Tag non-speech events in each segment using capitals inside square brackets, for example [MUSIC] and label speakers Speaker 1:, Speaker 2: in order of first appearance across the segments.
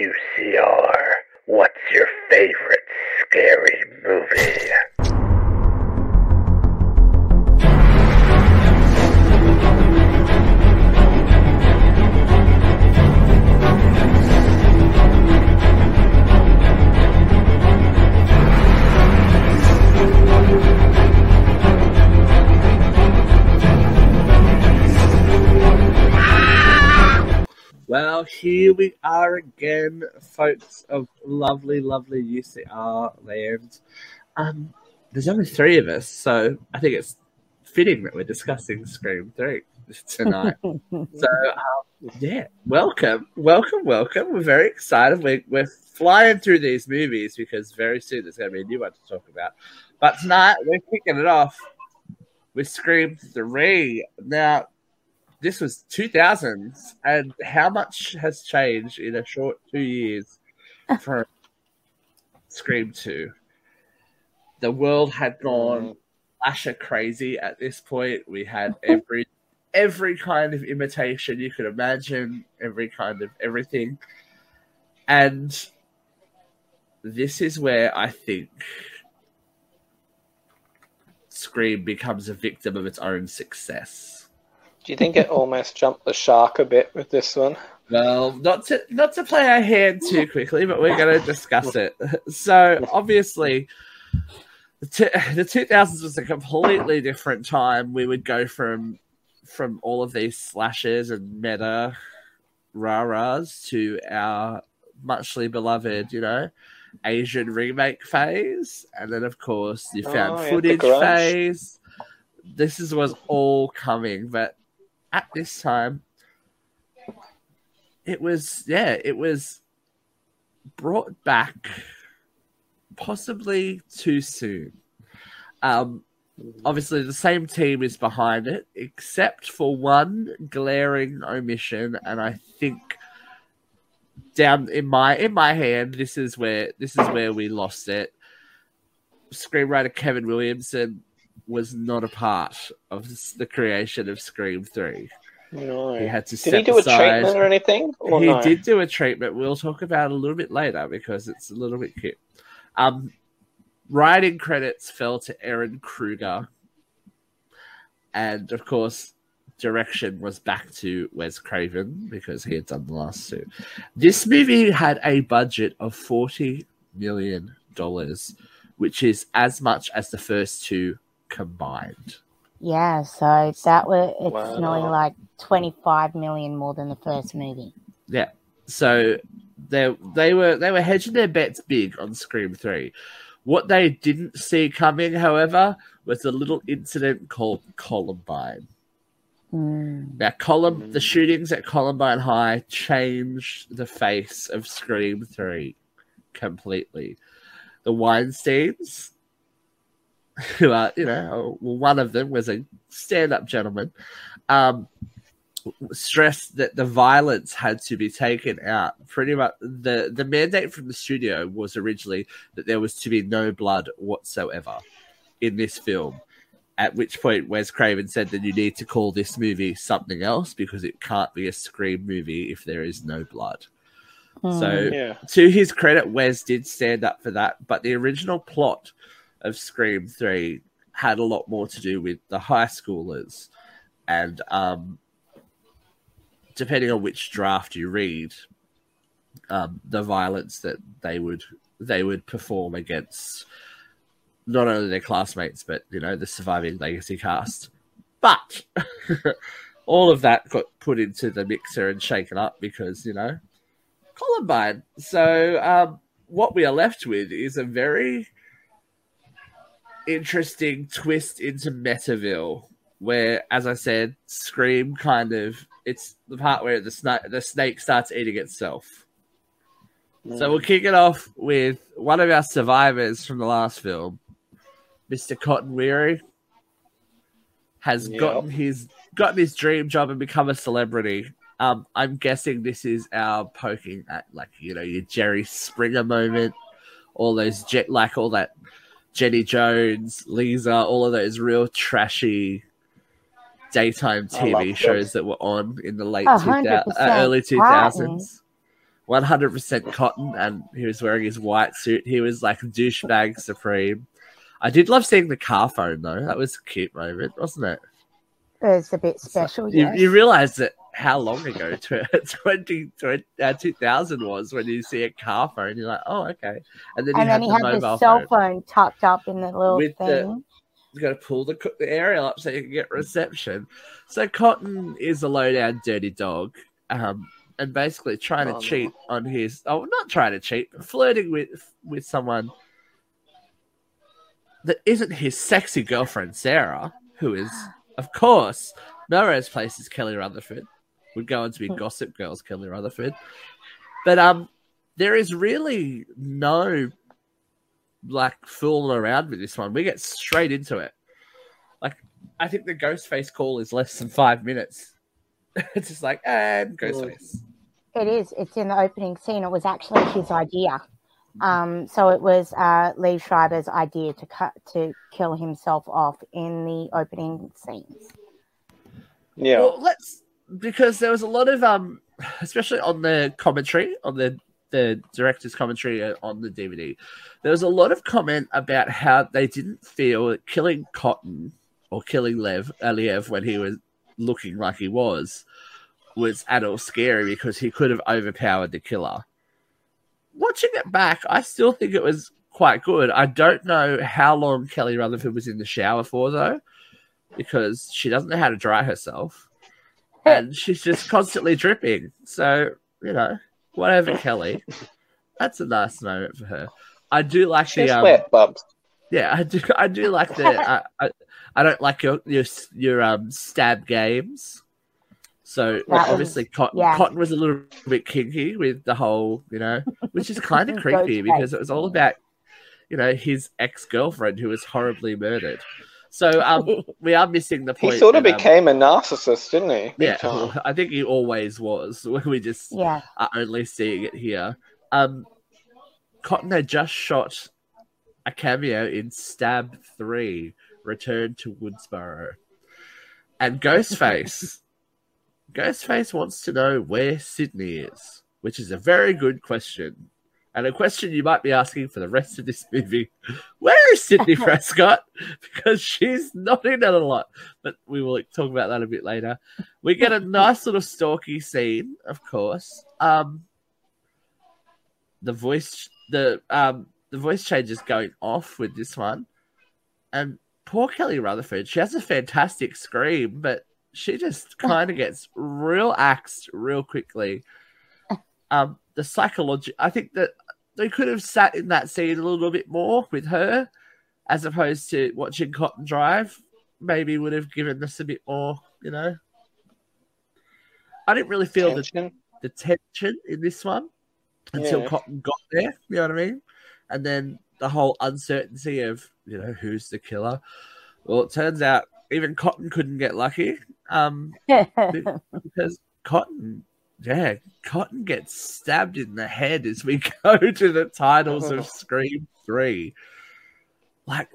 Speaker 1: WCR. What's your favorite scary movie?
Speaker 2: Well, here we are again, folks of lovely, lovely UCR land. Um, there's only three of us, so I think it's fitting that we're discussing Scream 3 [LAUGHS] tonight. so, um, yeah, welcome, welcome, welcome. We're very excited. We're, we're flying through these movies because very soon there's going to be a new one to talk about. But tonight, we're kicking it off with Scream 3. Now, this was 2000s, and how much has changed in a short two years [LAUGHS] from Scream 2? The world had gone slasher crazy at this point. We had [LAUGHS] every every kind of imitation you could imagine, every kind of everything. And this is where I think Scream becomes a victim of its own success.
Speaker 3: Do you think it almost jumped the shark a bit with this one?
Speaker 2: Well, not to not to play our hand too quickly, but we're going to discuss it. So, obviously, the, t- the 2000s was a completely different time. We would go from from all of these slashes and meta rah-rahs to our muchly beloved, you know, Asian remake phase, and then of course you found
Speaker 3: Oh, yeah,
Speaker 2: footage
Speaker 3: grunge.
Speaker 2: phase. This is was all coming, but at this time, it was yeah, it was brought back possibly too soon. Um, obviously, the same team is behind it, except for one glaring omission, and I think down in my in my hand, this is where this is where we lost it. Screenwriter Kevin Williamson was not a part of the creation of Scream Three.
Speaker 3: No.
Speaker 2: He had to
Speaker 3: Did
Speaker 2: step
Speaker 3: he do a
Speaker 2: aside.
Speaker 3: treatment or anything? Or
Speaker 2: he
Speaker 3: no?
Speaker 2: did do a treatment. We'll talk about it a little bit later because it's a little bit cute. Um, writing credits fell to Ehren Kruger, and of course, direction was back to Wes Craven because he had done the last two. This movie had a budget of forty million dollars, which is as much as the first two combined.
Speaker 4: Yeah, so that was it's
Speaker 3: Wow.
Speaker 4: nearly like twenty five million more than the first movie.
Speaker 2: Yeah. So they they were they were hedging their bets big on Scream Three. What they didn't see coming, however, was a little incident called Columbine.
Speaker 4: Mm.
Speaker 2: Now, Colum- the shootings at Columbine High changed the face of Scream Three completely. The Weinsteins, [LAUGHS] who are you know, well, one of them was a stand-up gentleman. Um, stressed that the violence had to be taken out. Pretty much the the mandate from the studio was originally that there was to be no blood whatsoever in this film. At which point Wes Craven said that you need to call this movie something else because it can't be a Scream movie if there is no blood. So
Speaker 3: Yeah.
Speaker 2: to his credit, Wes did stand up for that, but the original plot of Scream 3 had a lot more to do with the high schoolers and um depending on which draft you read, um, the violence that they would they would perform against not only their classmates but you know the surviving legacy cast. But [LAUGHS] all of that got put into the mixer and shaken up because you know Columbine. So um, what we are left with is a very interesting twist into Metaville, where, as I said, Scream kind of it's the part where the snake the snake starts eating itself. So we'll kick it off with one of our survivors from the last film, Mr. Cotton Weary, has
Speaker 3: Yep.
Speaker 2: gotten his gotten his dream job and become a celebrity. Um, I'm guessing this is our poking at like you know your Jerry Springer moment, all those jet like all that Jenny Jones, Lisa, all of those real trashy daytime TV shows that were on in the late
Speaker 4: A
Speaker 2: 2000,
Speaker 4: hundred
Speaker 2: uh, early two
Speaker 4: Martin.
Speaker 2: thousands. 100% cotton, and he was wearing his white suit. He was like douchebag supreme. I did love seeing the car phone though. That was a cute moment, wasn't it?
Speaker 4: It's a bit special.
Speaker 2: You,
Speaker 4: yes.
Speaker 2: you realize that how long ago [LAUGHS] tw- 20, 20 uh, 2000 was when you see a car phone. You're like, oh, okay. And then you
Speaker 4: and
Speaker 2: have
Speaker 4: then he
Speaker 2: the
Speaker 4: had the cell
Speaker 2: phone.
Speaker 4: phone tucked up in the little
Speaker 2: With the-
Speaker 4: thing.
Speaker 2: You got to pull the, the aerial up so you can get reception. So Cotton is a low down dirty dog, um, and basically trying to
Speaker 3: Oh, no.
Speaker 2: cheat on his. Oh, not trying to cheat, but flirting with with someone that isn't his sexy girlfriend Sarah, who is, [GASPS] of course, Melrose Place is Kelly Rutherford. Would go on to be
Speaker 4: Hmm.
Speaker 2: Gossip Girl's Kelly Rutherford, but um, there is really no like fooling around with this one. We get straight into it. Like I think the Ghostface call is less than five minutes. [LAUGHS] it's just like and Ghostface.
Speaker 4: It is. It's in the opening scene. It was actually his idea. Um, so it was uh, Liev Schreiber's idea to cut to kill himself off in the opening scenes.
Speaker 3: Yeah.
Speaker 2: Well, let's because there was a lot of um, especially on the commentary on the the director's commentary uh, on the DVD. There was a lot of comment about how they didn't feel killing Cotton or killing Lev Aliev when he was looking like he was was at all scary because he could have overpowered the killer. Watching it back, I still think it was quite good. I don't know how long Kelly Rutherford was in the shower for though, because she doesn't know how to dry herself and she's just constantly dripping. So you know, whatever, [LAUGHS] Kelly. That's a nice moment for her. I do like
Speaker 3: She's
Speaker 2: the um,
Speaker 3: wet, Bubs.
Speaker 2: yeah, I do. I do like the. I, I, I don't like your your your um stab games. So
Speaker 4: That was-
Speaker 2: obviously, Cotton
Speaker 4: yeah.
Speaker 2: Cotton was a little bit kinky with the whole, you know, which is kind of [LAUGHS] creepy because it was all about, you know, his ex girlfriend who was horribly murdered. So um, [LAUGHS] we are missing the point.
Speaker 3: He sort of
Speaker 2: that, um,
Speaker 3: became a narcissist, didn't he?
Speaker 2: Yeah,
Speaker 3: time. [LAUGHS]
Speaker 2: I think he always was. [LAUGHS] We just
Speaker 4: Yeah.
Speaker 2: are only seeing it here. Um, Cotton had just shot a cameo in Stab 3, Return to Woodsboro. And Ghostface, Ghostface wants to know where Sydney is, which is a very good question. And a question you might be asking for the rest of this movie. Where is Sydney [LAUGHS] Prescott? Because she's not in it a lot. But we will talk about that a bit later. We get a [LAUGHS] nice little stalky scene, of course. Um, the voice, the um, the voice change is going off with this one, and poor Kelly Rutherford. She has a fantastic scream, but she just [LAUGHS] kind of gets real axed real quickly. Um, the psychology. I think that they could have sat in that scene a little bit more with her, as opposed to watching Cotton Drive. Maybe would have given us a bit more, you know. I didn't really feel the
Speaker 3: Tension.
Speaker 2: the tension in this one until
Speaker 3: Yeah.
Speaker 2: Cotton got there. You know what I mean? And then the whole uncertainty of you know who's the killer. Well, it turns out even Cotton couldn't get lucky um, [LAUGHS] because Cotton, yeah, Cotton gets stabbed in the head as we [LAUGHS] go to the titles of oh. Scream Three. Like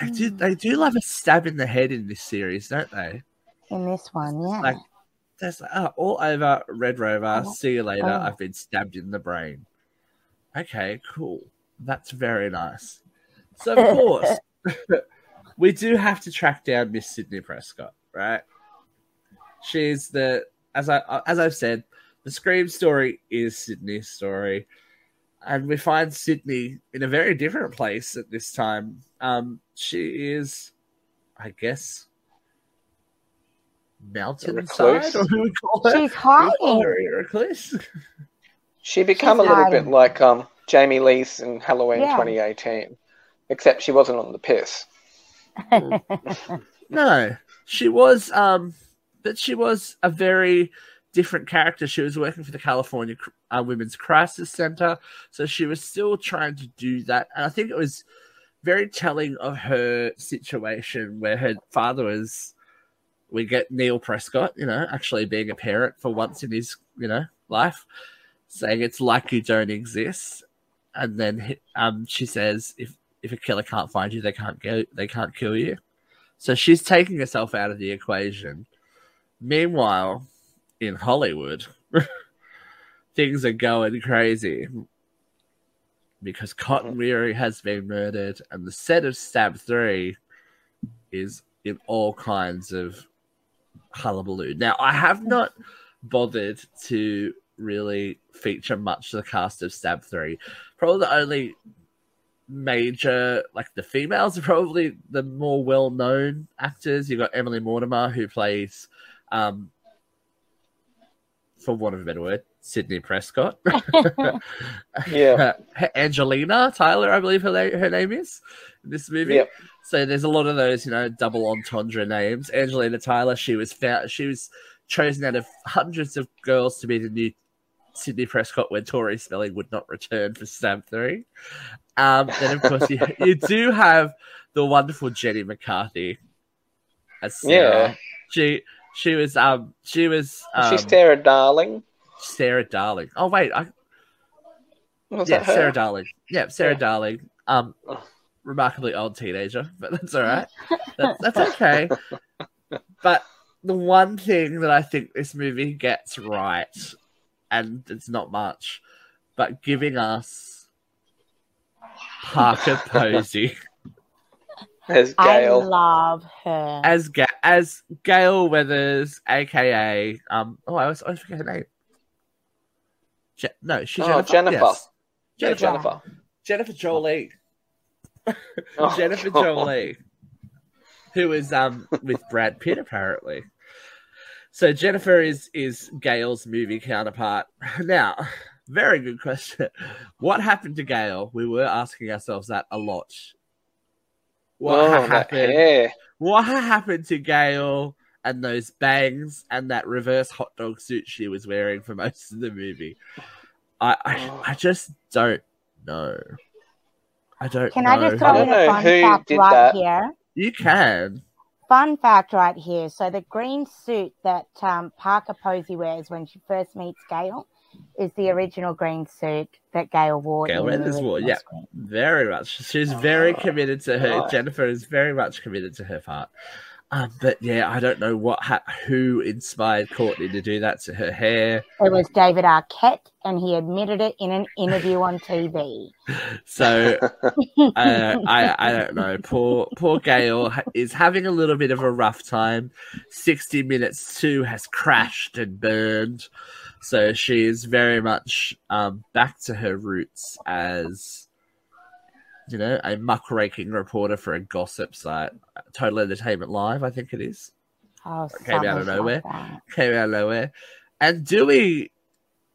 Speaker 2: they do, hmm. they do love a stab in the head in this series, don't they?
Speaker 4: in this one, yeah.
Speaker 2: Like That's oh, all over Red Rover.
Speaker 4: Oh.
Speaker 2: See you later.
Speaker 4: Oh.
Speaker 2: I've been stabbed in the brain. Okay, cool. That's very nice. So of course, [LAUGHS] [LAUGHS] we do have to track down Miss Sydney Prescott, right? She's the as I as I've said, the Scream story is Sydney's story, and we find Sydney in a very different place at this time. Um, she is, I guess, mountainside,
Speaker 3: recluse?
Speaker 2: or who we call her?
Speaker 4: She's hiding.
Speaker 2: her.
Speaker 3: She become
Speaker 4: She's
Speaker 3: a little
Speaker 4: hiding.
Speaker 3: bit like um Jamie Lee's in Halloween
Speaker 4: Yeah.
Speaker 3: 2018, except she wasn't on the piss. [LAUGHS]
Speaker 2: No, she was, um, but she was a very different character. She was working for the California uh, Women's Crisis Center, so she was still trying to do that. And I think it was very telling of her situation where her father was. We get Neil Prescott, you know, actually being a parent for once in his, you know, life, saying it's like you don't exist. And then um, she says, if if a killer can't find you, they can't go, they can't kill you. So she's taking herself out of the equation. Meanwhile, in Hollywood, [LAUGHS] things are going crazy because Cotton mm-hmm. Weary has been murdered, and the set of Stab Three is in all kinds of hullabaloo. Now, I have mm. not bothered to really feature much of the cast of Stab Three. Probably the only major, like the females, are probably the more well-known actors. You've got Emily Mortimer, who plays, um, for want of a better word, Sydney Prescott. [LAUGHS] [LAUGHS]
Speaker 3: Yeah.
Speaker 2: Angelina Tyler, I believe her, her name is in this movie.
Speaker 3: Yep.
Speaker 2: So there's a lot of those, you know, double entendre names. Angelina Tyler, she was found, she was chosen out of hundreds of girls to be the new Sydney Prescott when Tori Spelling would not return for Stab 3. Um, then, of course, you, [LAUGHS] you do have the wonderful Jenny McCarthy as Sarah.
Speaker 3: Yeah.
Speaker 2: She she was um she was um,
Speaker 3: She's Sarah Darling.
Speaker 2: Sarah Darling. Oh wait, I,
Speaker 3: Was
Speaker 2: yeah? Sarah Darling. Yeah, Sarah
Speaker 3: Yeah.
Speaker 2: Darling. Um, remarkably old teenager, [LAUGHS] but that's all right. [LAUGHS] That, that's okay. But the one thing that I think this movie gets right, and it's not much, but giving us Parker [LAUGHS] Posey
Speaker 3: As Gail.
Speaker 4: I love her.
Speaker 2: as Ga- as Gail Weathers, aka um. Oh, I always, I always forget her name. Je- no, she's
Speaker 3: Oh,
Speaker 2: Jennifer.
Speaker 3: Jennifer.
Speaker 2: Yes.
Speaker 3: Yeah,
Speaker 2: Jennifer.
Speaker 3: Jennifer.
Speaker 2: Jennifer Jolie.
Speaker 3: Oh, [LAUGHS]
Speaker 2: Jennifer
Speaker 3: God.
Speaker 2: Jolie, who is um with Brad Pitt apparently. So Jennifer is is Gail's movie counterpart. [LAUGHS] Now, very good question. What happened to Gail? We were asking ourselves that a lot. What
Speaker 3: Oh,
Speaker 2: happened? What happened to Gail and those bangs and that reverse hot dog suit she was wearing for most of the movie? I I, I just don't know. I don't
Speaker 4: Can
Speaker 2: know.
Speaker 4: I just throw
Speaker 3: don't
Speaker 4: in a
Speaker 3: know
Speaker 4: fun fact right
Speaker 3: that.
Speaker 4: here?
Speaker 2: You can.
Speaker 4: Fun fact right here. So the green suit that um, Parker Posey wears when she first meets Gail is the original green suit that Gail wore.
Speaker 2: Gail Weathers wore, yeah.
Speaker 4: script.
Speaker 2: Very much. She's very committed to her.
Speaker 3: Nice.
Speaker 2: Jennifer is very much committed to her part. Um, but yeah, I don't know what ha- who inspired Courtney to do that to her hair.
Speaker 4: It was David Arquette, and he admitted it in an interview on TV. [LAUGHS]
Speaker 2: So uh, I I don't know. Poor poor Gail is having a little bit of a rough time. Sixty Minutes two has crashed and burned, so she is very much um, back to her roots as you know a muckraking reporter for a gossip site, Total Entertainment Live, I think it is.
Speaker 4: Oh,
Speaker 2: Came out of nowhere.
Speaker 4: like.
Speaker 2: Came out of nowhere, and Dewey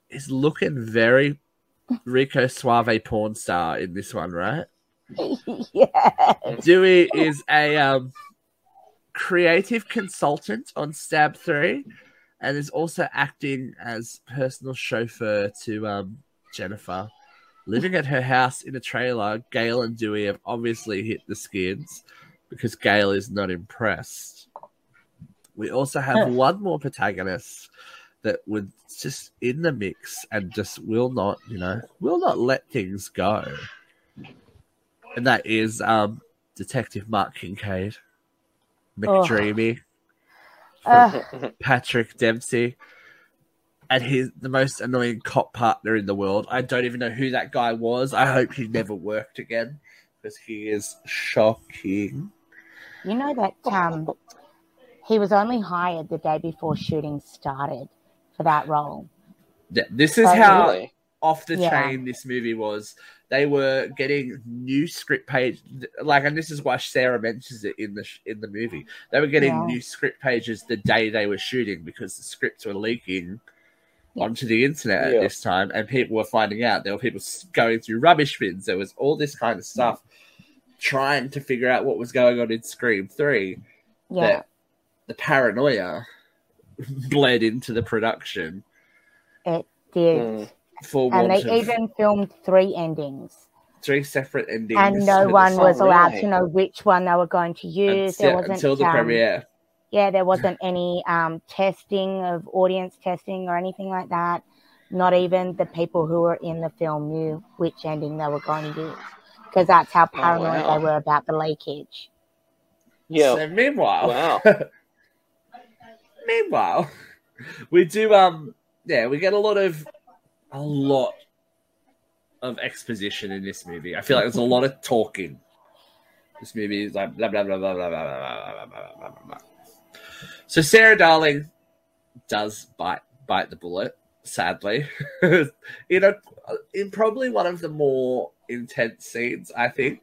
Speaker 2: is looking very Rico Suave porn star in this one, right? [LAUGHS]
Speaker 4: yes.
Speaker 2: Dewey is a um, creative consultant on Stab 3 and is also acting as personal chauffeur to um, Jennifer. Living at her house in a trailer, Gail and Dewey have obviously hit the skids because Gail is not impressed. We also have one more protagonist that would just in the mix and just will not, you know, will not let things go. And that is um Detective Mark Kincaid, McDreamy,
Speaker 4: Ugh, [LAUGHS]
Speaker 2: Patrick Dempsey, and he's the most annoying cop partner in the world. I don't even know who that guy was. I hope he never worked again because he is shocking.
Speaker 4: you know that um, he was only hired the day before shooting started for that role.
Speaker 2: Yeah, This is
Speaker 4: Oh,
Speaker 2: how off the
Speaker 4: Yeah.
Speaker 2: chain this movie was. They were getting new script page, like, and this is why Sarah mentions it in the sh- in the movie. They were getting
Speaker 4: Yeah.
Speaker 2: new script pages the day they were shooting because the scripts were leaking onto the internet
Speaker 3: Yeah.
Speaker 2: at this time, and people were finding out. There were people going through rubbish bins. There was all this kind of stuff, trying to figure out what was going on in Scream Three.
Speaker 4: Yeah.
Speaker 2: That the paranoia [LAUGHS] bled into the production
Speaker 4: It did.
Speaker 3: Mm.
Speaker 2: For
Speaker 4: And they
Speaker 2: of
Speaker 4: even filmed three endings.
Speaker 2: three separate endings.
Speaker 4: And no one was
Speaker 3: Oh,
Speaker 4: allowed
Speaker 3: really?
Speaker 4: to know which one they were going to use.
Speaker 2: until,
Speaker 4: there wasn't
Speaker 2: until the
Speaker 4: um,
Speaker 2: premiere.
Speaker 4: Yeah, there wasn't any um, testing of audience testing or anything like that. Not even the people who were in the film knew which ending they were going to use because that's how paranoid
Speaker 3: wow.
Speaker 4: they were about the leakage.
Speaker 3: Yeah.
Speaker 2: So meanwhile,
Speaker 3: Wow. [LAUGHS]
Speaker 2: meanwhile, we do um yeah we get a lot of a lot of exposition in this movie. I feel like there's a lot of talking. This movie is like blah blah blah blah blah blah blah blah blah blah blah blah. So Sarah Darling does bite bite the bullet, sadly. you know, in probably one of the more intense scenes, I think.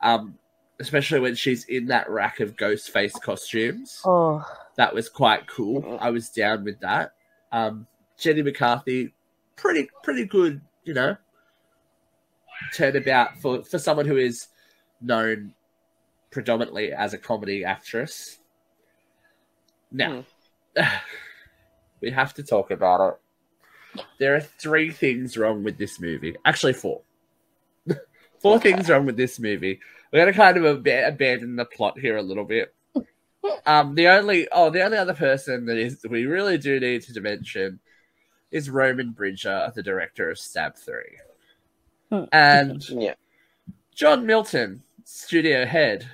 Speaker 2: Um, especially when she's in that rack of ghost face costumes.
Speaker 4: Oh,
Speaker 2: That was quite cool. I was down with that. Um, Jenny McCarthy, pretty pretty good, you know, turnabout for for someone who is known predominantly as a comedy actress. Now, [SIGHS] we have to talk about it. There are three things wrong with this movie. Actually, four. [LAUGHS] four
Speaker 3: Okay.
Speaker 2: things wrong with this movie. We're going to kind of ab- abandon the plot here a little bit. [LAUGHS] Um, the only oh, the only other person that is we really do need to mention is Roman Bridger, the director of Stab Three,
Speaker 4: Hmm.
Speaker 2: and
Speaker 3: Yeah.
Speaker 2: John Milton, studio head,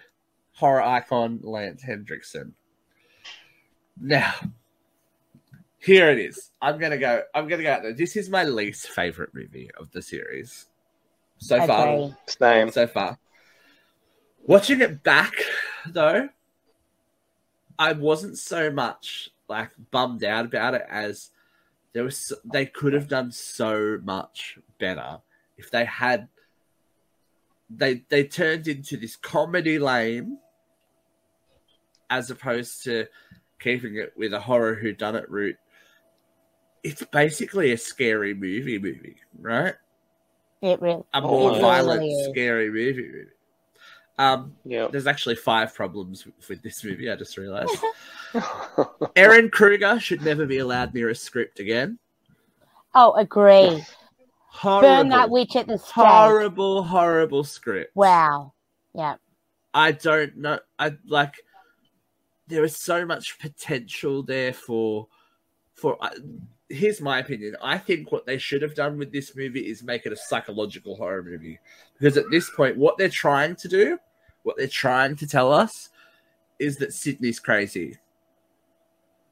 Speaker 2: horror icon Lance Henriksen. Now, here it is. I'm gonna go. I'm gonna go out there. This is my least favorite movie of the series so far.
Speaker 3: Same.
Speaker 2: So far, watching it back though, I wasn't so much like bummed out about it as there was. They could have done so much better if they had. They they turned into this comedy lame, as opposed to keeping it with a horror who done it route. It's basically a scary movie movie, right?
Speaker 4: It really,
Speaker 2: A more
Speaker 3: yeah.
Speaker 2: violent,
Speaker 4: Really is.
Speaker 2: scary movie movie. Um,
Speaker 3: Yeah.
Speaker 2: there's actually five problems with, with this movie. I just realized. [LAUGHS] Ehren Kruger should never be allowed near a script again.
Speaker 4: oh, agree.
Speaker 2: Horrible,
Speaker 4: Burn that witch at the stake.
Speaker 2: horrible, horrible script.
Speaker 4: Wow. Yeah.
Speaker 2: I don't know. I like. There is so much potential there for, for. Uh, here's my opinion. I think what they should have done with this movie is make it a psychological horror movie, because at this point, what they're trying to do, what they're trying to tell us, is that Sydney's crazy.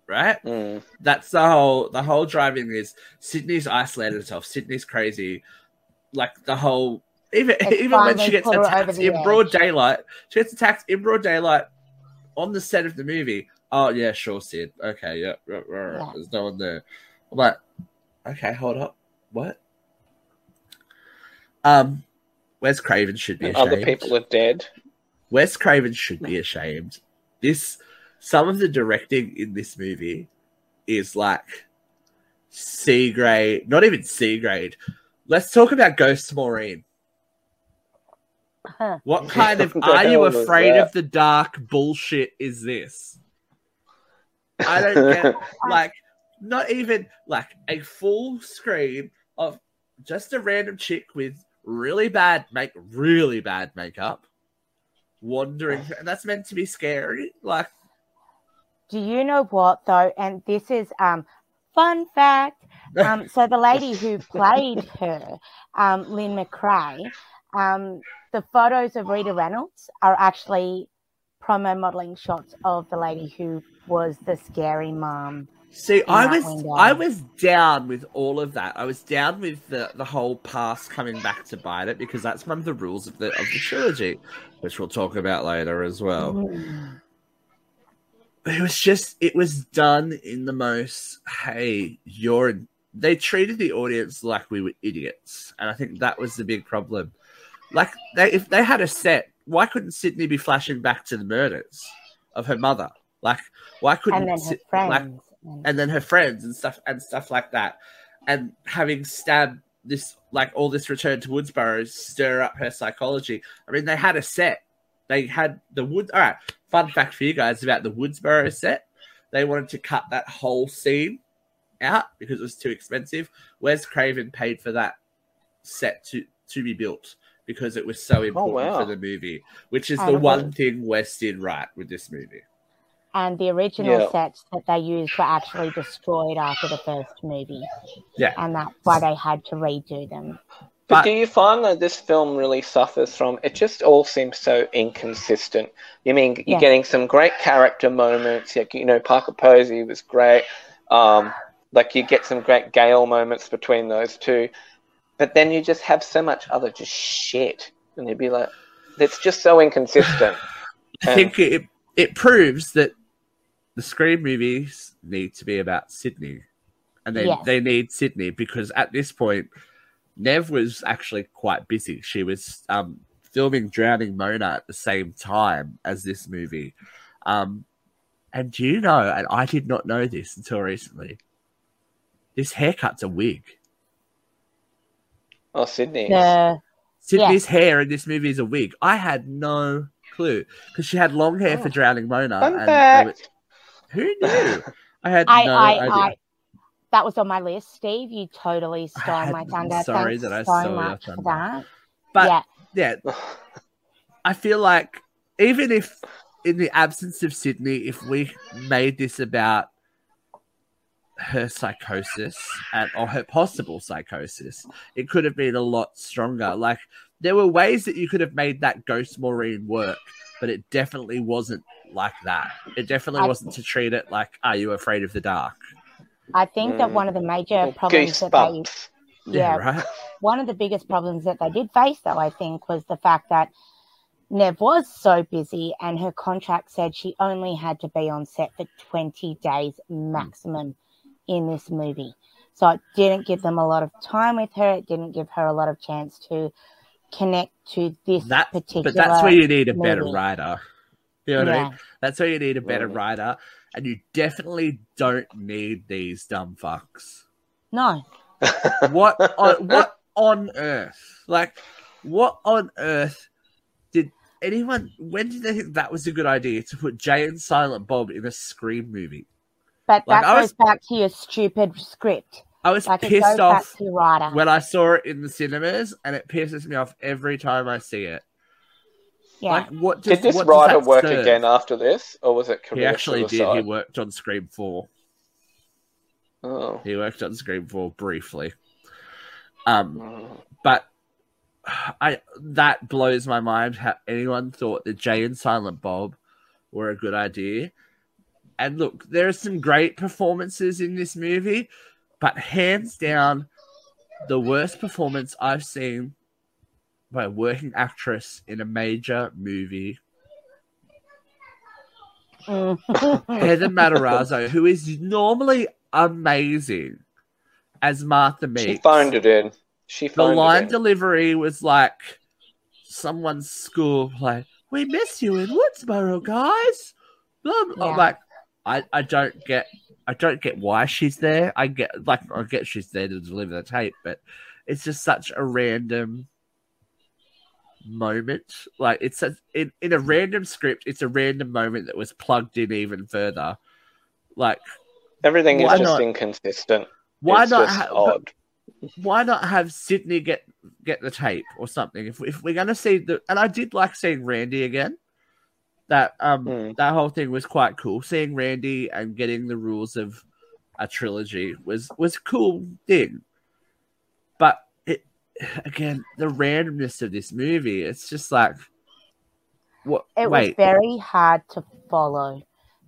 Speaker 2: Right?
Speaker 3: Mm.
Speaker 2: That's the whole the whole driving is Sydney's isolated herself. Sydney's crazy. Like the whole even
Speaker 4: It's
Speaker 2: even when she gets
Speaker 4: put her over
Speaker 2: attacked in broad daylight, she gets attacked in broad daylight on the set of the movie. Oh yeah, sure, Sid. Okay, yeah, right, right, right.
Speaker 4: Yeah.
Speaker 2: there's no one there. I'm like, okay, hold up, what? Um, Wes Craven should be ashamed.
Speaker 3: other people are dead.
Speaker 2: Wes Craven should be ashamed. This some of the directing in this movie is like C grade, not even C grade. Let's talk about Ghost Maureen.
Speaker 4: Huh.
Speaker 2: What kind of [LAUGHS] are you afraid of the dark bullshit is this? I don't get [LAUGHS] like not even like a full screen of just a random chick with really bad make really bad makeup wandering and that's meant to be scary like
Speaker 4: Do you know what though? And this is um fun fact. Um, so the lady who [LAUGHS] played her, um, Lynn McRee, um, the photos of Rita Reynolds are actually promo modeling shots of the lady who was the scary mom.
Speaker 2: see i was
Speaker 4: window.
Speaker 2: i was down with all of that i was down with the the whole past coming back to bite it because that's one of the rules of the of the trilogy which we'll talk about later as well
Speaker 4: Mm.
Speaker 2: It was just it was done in the most hey you're they treated the audience like we were idiots. And i think that was the big problem. Like they if they had a set why couldn't sydney be flashing back to the murders of her mother? Like why couldn't
Speaker 4: And then her
Speaker 2: like
Speaker 4: and-
Speaker 2: and then her friends and stuff and stuff like that. And having stabbed this like all this return to woodsboro stir up her psychology. I mean they had a set. They had the wood all right fun fact for you guys about the woodsboro set they wanted to cut that whole scene out because it was too expensive wes craven paid for that set to to be built because it was so oh, important
Speaker 3: wow.
Speaker 2: for the movie which is
Speaker 4: Oh,
Speaker 2: the
Speaker 4: okay.
Speaker 2: one thing wes did right with this movie
Speaker 4: and the original
Speaker 3: Yeah.
Speaker 4: sets that they used were actually destroyed after the first movie.
Speaker 2: Yeah.
Speaker 4: And that's why they had to redo them.
Speaker 3: But,
Speaker 2: But-
Speaker 3: do you find that this film really suffers from it just all seems so inconsistent? You mean you're
Speaker 4: Yeah.
Speaker 3: getting some great character moments, like you know, Parker Posey was great. Um, Like you get some great Gail moments between those two, but then you just have so much other just shit, and you'd be like, it's just so inconsistent. [LAUGHS]
Speaker 2: I think it it proves that the Scream movies need to be about Sydney, and they they need Sydney because at this point, Nev was actually quite busy. She was um, filming Drowning Mona at the same time as this movie. Um, and do you know? And I did not know this until recently. This haircut's a wig.
Speaker 3: oh, Sydney.
Speaker 4: The
Speaker 2: Sydney's hair in this movie is a wig. I had no clue because she had long hair for
Speaker 3: Oh.
Speaker 2: Drowning Mona.
Speaker 3: Fun
Speaker 2: and
Speaker 3: fact.
Speaker 2: were- who knew? I had
Speaker 4: I,
Speaker 2: no
Speaker 4: I,
Speaker 2: idea.
Speaker 4: I, that was on my list, Steve. You totally stole
Speaker 2: had-
Speaker 4: my thunder.
Speaker 2: Sorry
Speaker 4: Thanks
Speaker 2: that I
Speaker 4: so
Speaker 2: stole your
Speaker 4: much for
Speaker 2: thunder.
Speaker 4: that.
Speaker 2: but
Speaker 4: yeah,
Speaker 2: yeah, I feel like even if in the absence of Sydney, if we made this about her psychosis and or her possible psychosis, it could have been a lot stronger. Like there were ways that you could have made that ghost Maureen work, but it definitely wasn't like that. It definitely
Speaker 4: I-
Speaker 2: wasn't to treat it like, are you afraid of the dark?
Speaker 4: I think that
Speaker 3: Mm.
Speaker 4: one of the major problems that they,
Speaker 3: Goosebumps.
Speaker 4: yeah,
Speaker 2: right.
Speaker 4: one of the biggest problems that they did face, though, I think, was the fact that Nev was so busy and her contract said she only had to be on set for 20 days maximum in this movie. So it didn't give them a lot of time with her. It didn't give her a lot of chance to connect to this
Speaker 2: That,
Speaker 4: particular.
Speaker 2: but that's where you need a better writer. You know what I mean? That's where you need a better writer, and you definitely don't need these dumb fucks.
Speaker 4: No, [LAUGHS]
Speaker 2: What on what on earth? Like, what on earth did anyone? When did they think that was a good idea to put Jay and Silent Bob in a Scream movie?
Speaker 4: but
Speaker 2: Like,
Speaker 4: that
Speaker 2: I
Speaker 4: goes
Speaker 2: was-
Speaker 4: back to your stupid script.
Speaker 2: I was
Speaker 4: Like
Speaker 2: pissed off
Speaker 4: to your writer.
Speaker 2: when I saw it in the cinemas, and it pisses me off every time I see it.
Speaker 4: Yeah.
Speaker 2: Like, what does,
Speaker 3: Did this
Speaker 2: what
Speaker 3: writer work
Speaker 2: serve?
Speaker 3: again after this, or was it career
Speaker 2: He actually did. He worked on Scream Four.
Speaker 3: Oh.
Speaker 2: He worked on Scream Four briefly. Um,
Speaker 3: Mm.
Speaker 2: but I that blows my mind how anyone thought that Jay and Silent Bob were a good idea. And look, there are some great performances in this movie, but hands down, the worst performance I've seen by a working actress in a major movie.
Speaker 4: Mm.
Speaker 2: Heather Matarazzo, who is normally amazing as Martha Meeks.
Speaker 3: She phoned it in. She
Speaker 2: the line
Speaker 3: it in.
Speaker 2: delivery was like someone's school play. We miss you in Woodsboro, guys. Blah, blah.
Speaker 4: Yeah.
Speaker 2: Like, I, I don't get, I don't get why she's there. I get, like, I get she's there to deliver the tape, but it's just such a random moment. Like, it's a, in in a random script. It's a random moment that was plugged in even further. Like,
Speaker 3: Everything is just
Speaker 2: not?
Speaker 3: inconsistent.
Speaker 2: why
Speaker 3: it's
Speaker 2: not?
Speaker 3: Just
Speaker 2: ha-
Speaker 3: odd.
Speaker 2: why not have Sydney get get the tape or something? If if we're gonna see the and I did like seeing Randy again. That um
Speaker 3: Hmm.
Speaker 2: that whole thing was quite cool. Seeing Randy and getting the rules of a trilogy was was a cool thing. Again, the randomness of this movie, it's just like what
Speaker 4: it was very hard to follow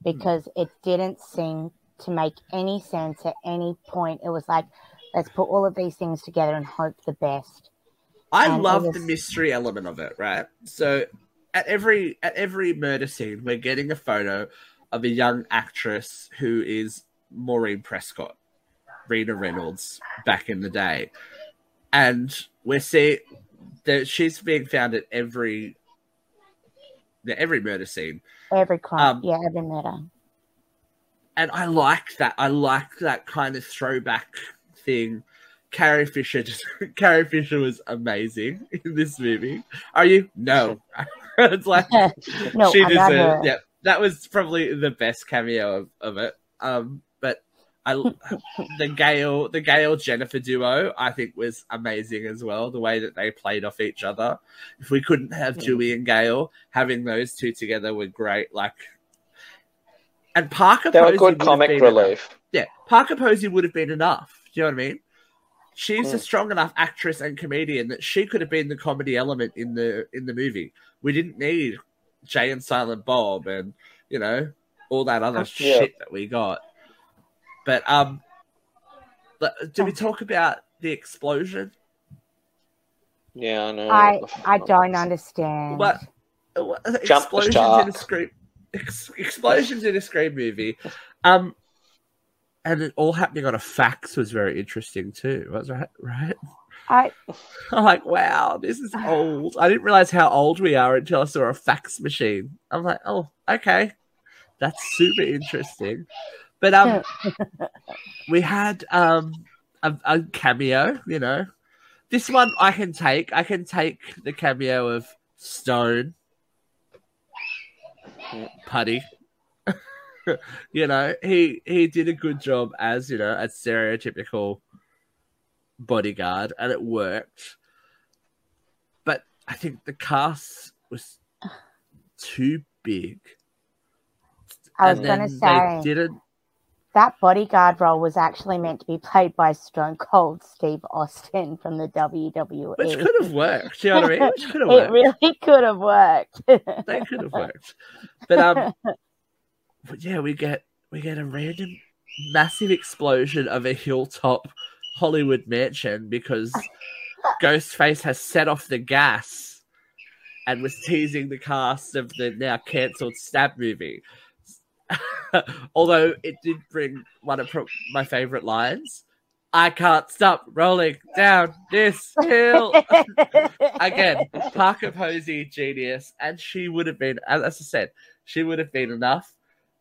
Speaker 4: because hmm. it didn't seem to make any sense at any point. It was like, let's put all of these things together and hope the best.
Speaker 2: I
Speaker 4: and
Speaker 2: love
Speaker 4: was-
Speaker 2: the mystery element of it, right? So at every at every murder scene, we're getting a photo of a young actress who is Maureen Prescott, Rina Reynolds back in the day, and we're seeing that she's being found at every every murder scene,
Speaker 4: Every crime,
Speaker 2: Um,
Speaker 4: yeah, every murder.
Speaker 2: and I like that. I like that kind of throwback thing. Carrie Fisher, just, [LAUGHS] Carrie Fisher was amazing in this movie. Are you? No, [LAUGHS] [LAUGHS] it's like
Speaker 4: no,
Speaker 2: she
Speaker 4: I'm not her.
Speaker 2: deserved. Yeah, that was probably the best cameo of, of it. Um, I [LAUGHS] the Gail the Gail Jennifer duo I think was amazing as well. The way that they played off each other. If we couldn't have. Dewey and Gail, having those two together were great. Like, and Parker
Speaker 3: They were
Speaker 2: Posey
Speaker 3: good
Speaker 2: would have
Speaker 3: comic
Speaker 2: been
Speaker 3: relief.
Speaker 2: yeah, Parker Posey would have been enough. Do you know what I mean? She's a
Speaker 3: Mm.
Speaker 2: strong enough actress and comedian that she could have been the comedy element in the in the movie. We didn't need Jay and Silent Bob and you know all that other
Speaker 3: Yeah.
Speaker 2: shit that we got. But um, But Do we talk about the explosion?
Speaker 3: Yeah, I know.
Speaker 4: I I don't understand.
Speaker 2: What? what-
Speaker 3: Jump the
Speaker 2: explosions in a scream. Ex- explosions in a scream movie. Um, and it all happening on a fax was very interesting too. Was right, right?
Speaker 4: I [LAUGHS]
Speaker 2: I'm like, wow, this is old. I didn't realize how old we are until I saw a fax machine. I'm like, oh, okay, that's super interesting. But um, [LAUGHS] we had um a, a cameo. You know, this one I can take. I can take the cameo of Stone, Puddy. [LAUGHS] you know, he he did a good job as you know a stereotypical bodyguard, and it worked. But I think the cast was [SIGHS] too big.
Speaker 4: I was gonna say
Speaker 2: they didn't.
Speaker 4: That bodyguard role was actually meant to be played by Stone Cold Steve Austin from the WWE.
Speaker 2: Which could have worked. You know what I mean? Which could have [LAUGHS]
Speaker 4: it
Speaker 2: worked.
Speaker 4: really could have worked.
Speaker 2: They could have [LAUGHS] worked. But um, but yeah, we get we get a random massive explosion of a hilltop Hollywood mansion because [LAUGHS] Ghostface has set off the gas and was teasing the cast of the now cancelled Stab movie. [LAUGHS] Although it did bring one of my favorite lines. I can't stop rolling down this hill. [LAUGHS] Again, Parker Posey, genius, and she would have been, as I said, she would have been enough.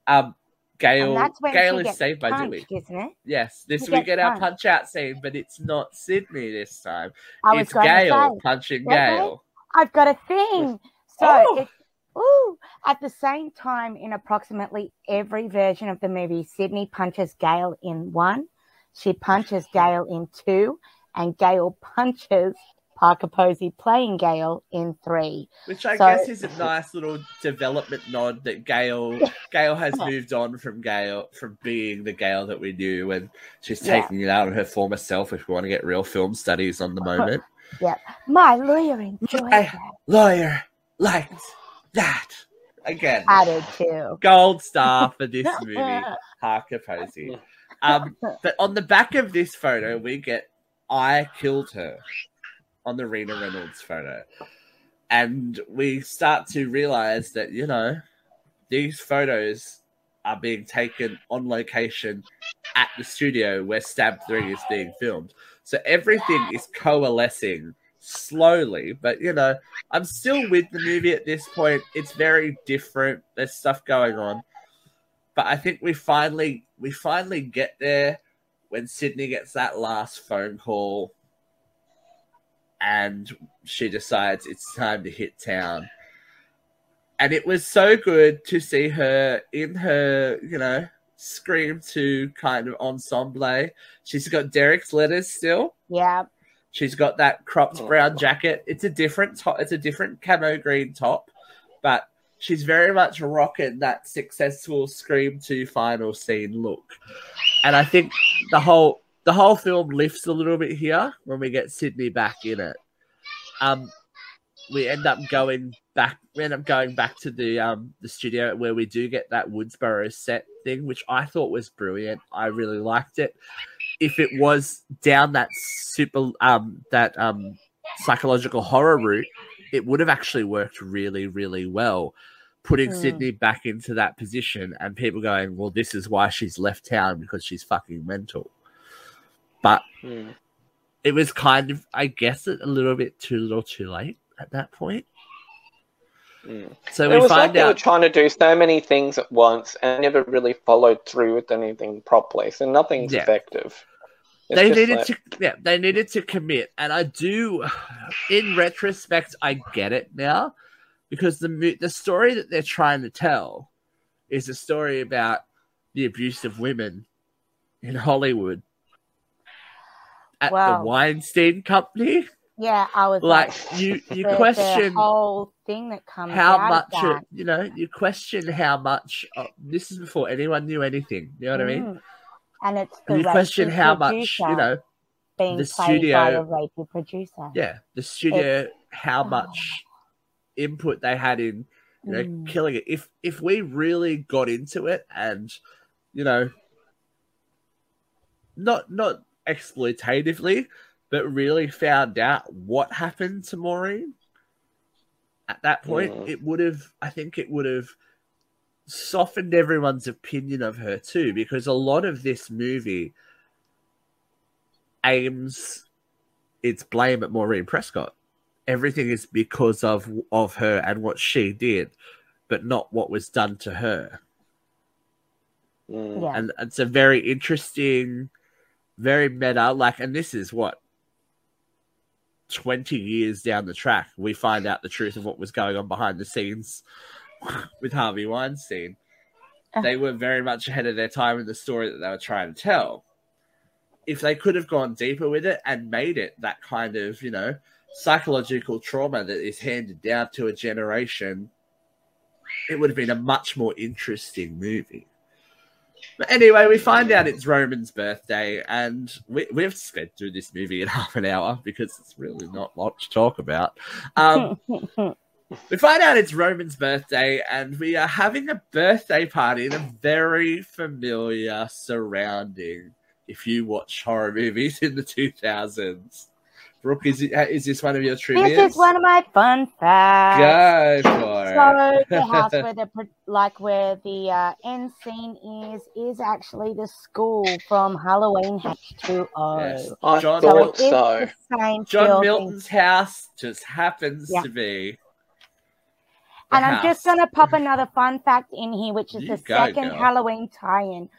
Speaker 2: Um, Gail,
Speaker 4: and that's when
Speaker 2: Gail is saved by Dewey.
Speaker 4: isn't it?
Speaker 2: Yes, this
Speaker 4: She
Speaker 2: we get our punch out scene, but it's not Sydney this time.
Speaker 4: I
Speaker 2: it's Gail punching. Gail.
Speaker 4: I've got a thing. So,
Speaker 2: Oh.
Speaker 4: At the same time, in approximately every version of the movie, Sydney punches Gail in one, she punches [LAUGHS] Gail in two, and Gail punches Parker Posey playing Gail in three.
Speaker 2: Which I
Speaker 4: So-
Speaker 2: guess is a nice little development nod that Gail [LAUGHS] Gail has moved on from Gail from being the Gail that we knew and she's
Speaker 4: Yeah.
Speaker 2: taking it out of her former self if we want to get real film studies on the [LAUGHS] moment.
Speaker 4: Yep, My lawyer enjoyed
Speaker 2: I-
Speaker 4: that.
Speaker 2: Lawyer liked that. Again.
Speaker 4: Added to.
Speaker 2: Gold star [LAUGHS] for this movie, Parker Posey. Um, but on the back of this photo, we get I killed her on the Rina Reynolds photo. And we start to realize that, you know, these photos are being taken on location at the studio where Stab 3 is being filmed. So everything is coalescing slowly, but you know, I'm still with the movie at this point. It's very different. There's stuff going on. But I think we finally we finally get there when Sydney gets that last phone call and she decides it's time to hit town. And it was so good to see her in her, you know, Scream to kind of ensemble. She's got Derek's letters still.
Speaker 4: Yeah.
Speaker 2: She's got that cropped
Speaker 3: Oh.
Speaker 2: brown jacket. It's a different top. It's a different camo green top, but she's very much rocking that successful Scream Two final scene look. And I think the whole the whole film lifts a little bit here when we get Sydney back in it. Um, we end up going back. We end up going back to the um the studio where we do get that Woodsboro set thing, which I thought was brilliant. I really liked it if it was down that super um that um psychological horror route, it would have actually worked really, really well. Putting
Speaker 4: Hmm.
Speaker 2: Sydney back into that position and people going, Well, this is why she's left town because she's fucking mental. But
Speaker 3: Hmm.
Speaker 2: it was kind of I guess it a little bit too little too late at that point.
Speaker 3: Mm.
Speaker 2: So
Speaker 3: it
Speaker 2: we
Speaker 3: was like
Speaker 2: find
Speaker 3: they were trying to do so many things at once and never really followed through with anything properly, so nothing's
Speaker 2: Yeah.
Speaker 3: effective. It's
Speaker 2: they needed
Speaker 3: like-
Speaker 2: to yeah they needed to commit and i do in retrospect i get it now because the the story that they're trying to tell is a story about the abuse of women in hollywood at
Speaker 4: Wow.
Speaker 2: the weinstein company
Speaker 4: Yeah, I was
Speaker 2: like
Speaker 4: like,
Speaker 2: you you
Speaker 4: the,
Speaker 2: question
Speaker 4: the whole thing that comes
Speaker 2: how much it, you know you question how much uh, this is before anyone knew anything you know what i mean
Speaker 4: Mm. And it's the
Speaker 2: and you question how much you know
Speaker 4: being
Speaker 2: the
Speaker 4: by
Speaker 2: studio-
Speaker 4: a rapey producer.
Speaker 2: yeah the studio how [SIGHS] much input they had in you know
Speaker 4: Mm.
Speaker 2: killing it if if we really got into it and you know not not exploitatively, but really found out what happened to Maureen. At that point,
Speaker 3: Mm.
Speaker 2: it would have, I think it would have softened everyone's opinion of her too, because a lot of this movie aims its blame at Maureen Prescott. Everything is because of of her and what she did, but not what was done to her.
Speaker 4: Yeah.
Speaker 2: And it's a very interesting, very meta. Like, and this is what twenty years down the track, we find out the truth of what was going on behind the scenes [LAUGHS] with Harvey Weinstein.
Speaker 4: Uh.
Speaker 2: They were very much ahead of their time in the story that they were trying to tell. If they could have gone deeper with it and made it that kind of, you know, psychological trauma that is handed down to a generation, it would have been a much more interesting movie. But anyway, we find out it's Roman's birthday, and we, we've sped through this movie in [LAUGHS] half an hour because it's really not much to talk about. Um, [LAUGHS] we find out it's Roman's birthday, and we are having a birthday party in a very familiar surrounding. If you watch horror movies in the 2000s, Brooke, is, it, is this one of your trivia?
Speaker 4: this is one of my fun facts.
Speaker 2: Go for
Speaker 4: So
Speaker 2: it.
Speaker 4: the house where the [LAUGHS] like where the uh, end scene is is actually the school from Halloween H two O.
Speaker 2: Yes.
Speaker 3: I
Speaker 2: John
Speaker 4: So
Speaker 3: thought
Speaker 4: it is
Speaker 3: so.
Speaker 4: the same
Speaker 2: John. Milton's house just happens
Speaker 4: Yeah.
Speaker 2: to be. the
Speaker 4: And I'm just going to pop another fun fact in here, which is
Speaker 2: You
Speaker 4: the
Speaker 2: go,
Speaker 4: second
Speaker 2: girl.
Speaker 4: Halloween tie-in.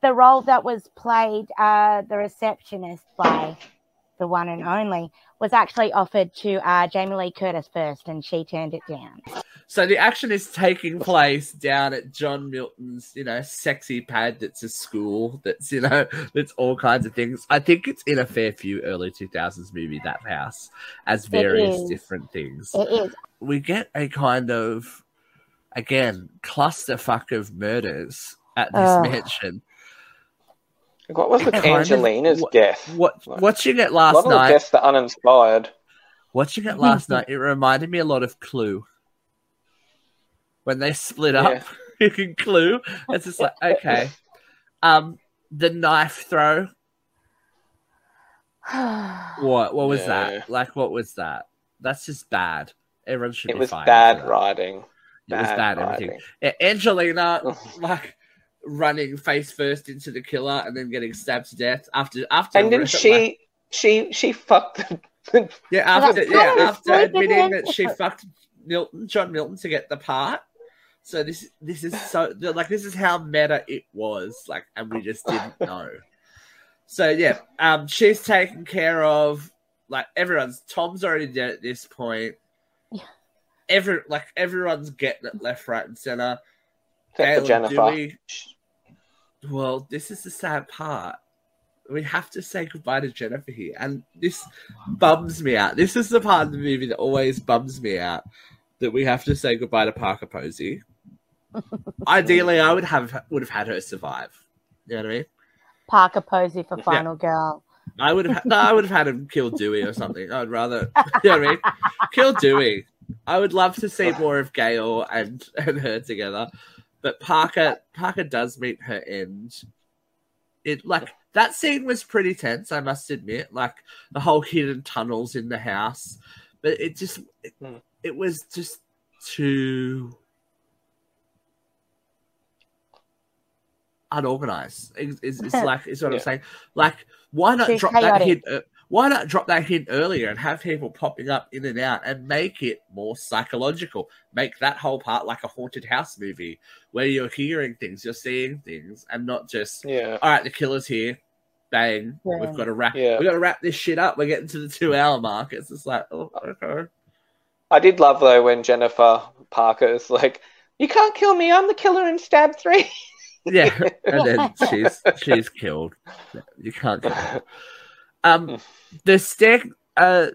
Speaker 4: The role that was played, uh, the receptionist by the one and only, was actually offered to uh, Jamie Lee Curtis first, and she turned it down.
Speaker 2: So the action is taking place down at John Milton's, you know, sexy pad that's a school that's, you know, [LAUGHS] that's all kinds of things. I think it's in a fair few early 2000s movie, that house, as various different things.
Speaker 4: It is.
Speaker 2: We get a kind of, again, clusterfuck of murders at this
Speaker 4: Ugh.
Speaker 2: mansion.
Speaker 3: What was with
Speaker 2: of-
Speaker 3: Angelina's
Speaker 2: what-
Speaker 3: death?
Speaker 2: What,
Speaker 3: Like,
Speaker 2: watching it
Speaker 3: a
Speaker 2: last
Speaker 3: lot of the
Speaker 2: night,
Speaker 3: deaths that uninspired.
Speaker 2: watching it last night, it reminded me a lot of Clue. When they split up in [LAUGHS] Clue, it's just like, okay. Um, the knife throw. [SIGHS] What? What was
Speaker 3: Yeah.
Speaker 2: that? Like, what was that? That's just bad. Everyone should
Speaker 3: It
Speaker 2: be
Speaker 3: was bad writing.
Speaker 2: It was bad. Everything. Yeah, Angelina, [LAUGHS] like running face first into the killer and then getting stabbed to death after after.
Speaker 3: And then
Speaker 2: like-
Speaker 3: she, she, she fucked. The,
Speaker 2: yeah, after
Speaker 4: that's
Speaker 2: yeah, after admitting that she fucked Milton, John Milton, to get the part. So this this is so like this is how meta it was like, and we just didn't [LAUGHS] know. So yeah, um, she's taken care of. Like everyone's Tom's already dead at this point.
Speaker 4: Yeah.
Speaker 2: Every like everyone's getting it left, right, and center.
Speaker 3: Except for Jennifer.
Speaker 2: Dewey- well, this is the sad part. We have to say goodbye to Jennifer here, and this bums me out. This is the part of the movie that always bums me out that we have to say goodbye to Parker Posey. [LAUGHS] Ideally, I would have would have had her survive. You know what I mean?
Speaker 4: Parker Posey for Final Girl.
Speaker 2: I would have. No, I would have had him kill Dewey or something. I'd rather. [LAUGHS] You know what I mean? Kill Dewey. I would love to see [LAUGHS] more of Gail and and her together, but Parker Parker does meet her end. It like that scene was pretty tense. I must admit, like the whole hidden tunnels in the house, but it just it,
Speaker 3: Hmm.
Speaker 2: it was just too unorganized. It's, it's, it's [LAUGHS] like it's what I'm saying. Like, why not
Speaker 4: Too
Speaker 2: drop that
Speaker 4: chaotic.
Speaker 2: hint? Uh, why not drop that hint earlier and have people popping up in and out and make it more psychological? Make that whole part like a haunted house movie where you're hearing things, you're seeing things, and not just
Speaker 3: Yeah.
Speaker 2: all right, the killer's here. Bang,
Speaker 4: Yeah.
Speaker 2: we've got to wrap.
Speaker 3: Yeah.
Speaker 2: We've got to wrap this shit up. We're getting to the two-hour mark. It's just like, oh, okay.
Speaker 3: I did love though when Jennifer Parker is like, "You can't kill me. I'm the killer in Stab 3.
Speaker 2: Yeah, [LAUGHS] and then she's she's killed. You can't kill her. [LAUGHS] Um, the stair, uh,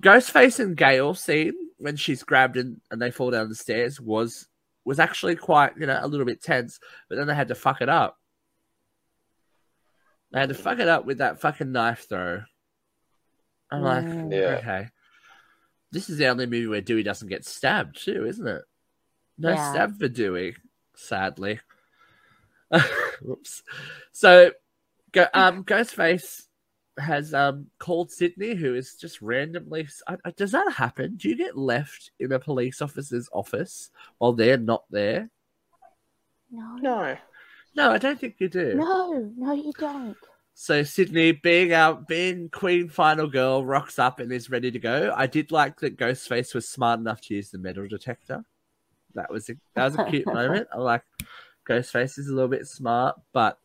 Speaker 2: Ghostface and Gale scene when she's grabbed and, and they fall down the stairs was was actually quite you know a little bit tense, but then they had to fuck it up. They had to fuck it up with that fucking knife throw. I'm like,
Speaker 4: Mm.
Speaker 3: Yeah.
Speaker 2: okay, this is the only movie where Dewey doesn't get stabbed too, isn't it? No
Speaker 4: Yeah.
Speaker 2: stab for Dewey, sadly. [LAUGHS] Whoops. So, go, um, Ghostface has um called Sydney, who is just randomly. I- I- Does that happen? Do you get left in a police officer's office while they're not there?
Speaker 4: No,
Speaker 3: No.
Speaker 2: No, I don't think you do.
Speaker 4: no, no, you don't.
Speaker 2: So Sydney, being out, being Queen Final Girl, rocks up and is ready to go. I did like that Ghostface was smart enough to use the metal detector. That was a that was a cute [LAUGHS] moment. I like Ghostface is a little bit smart, but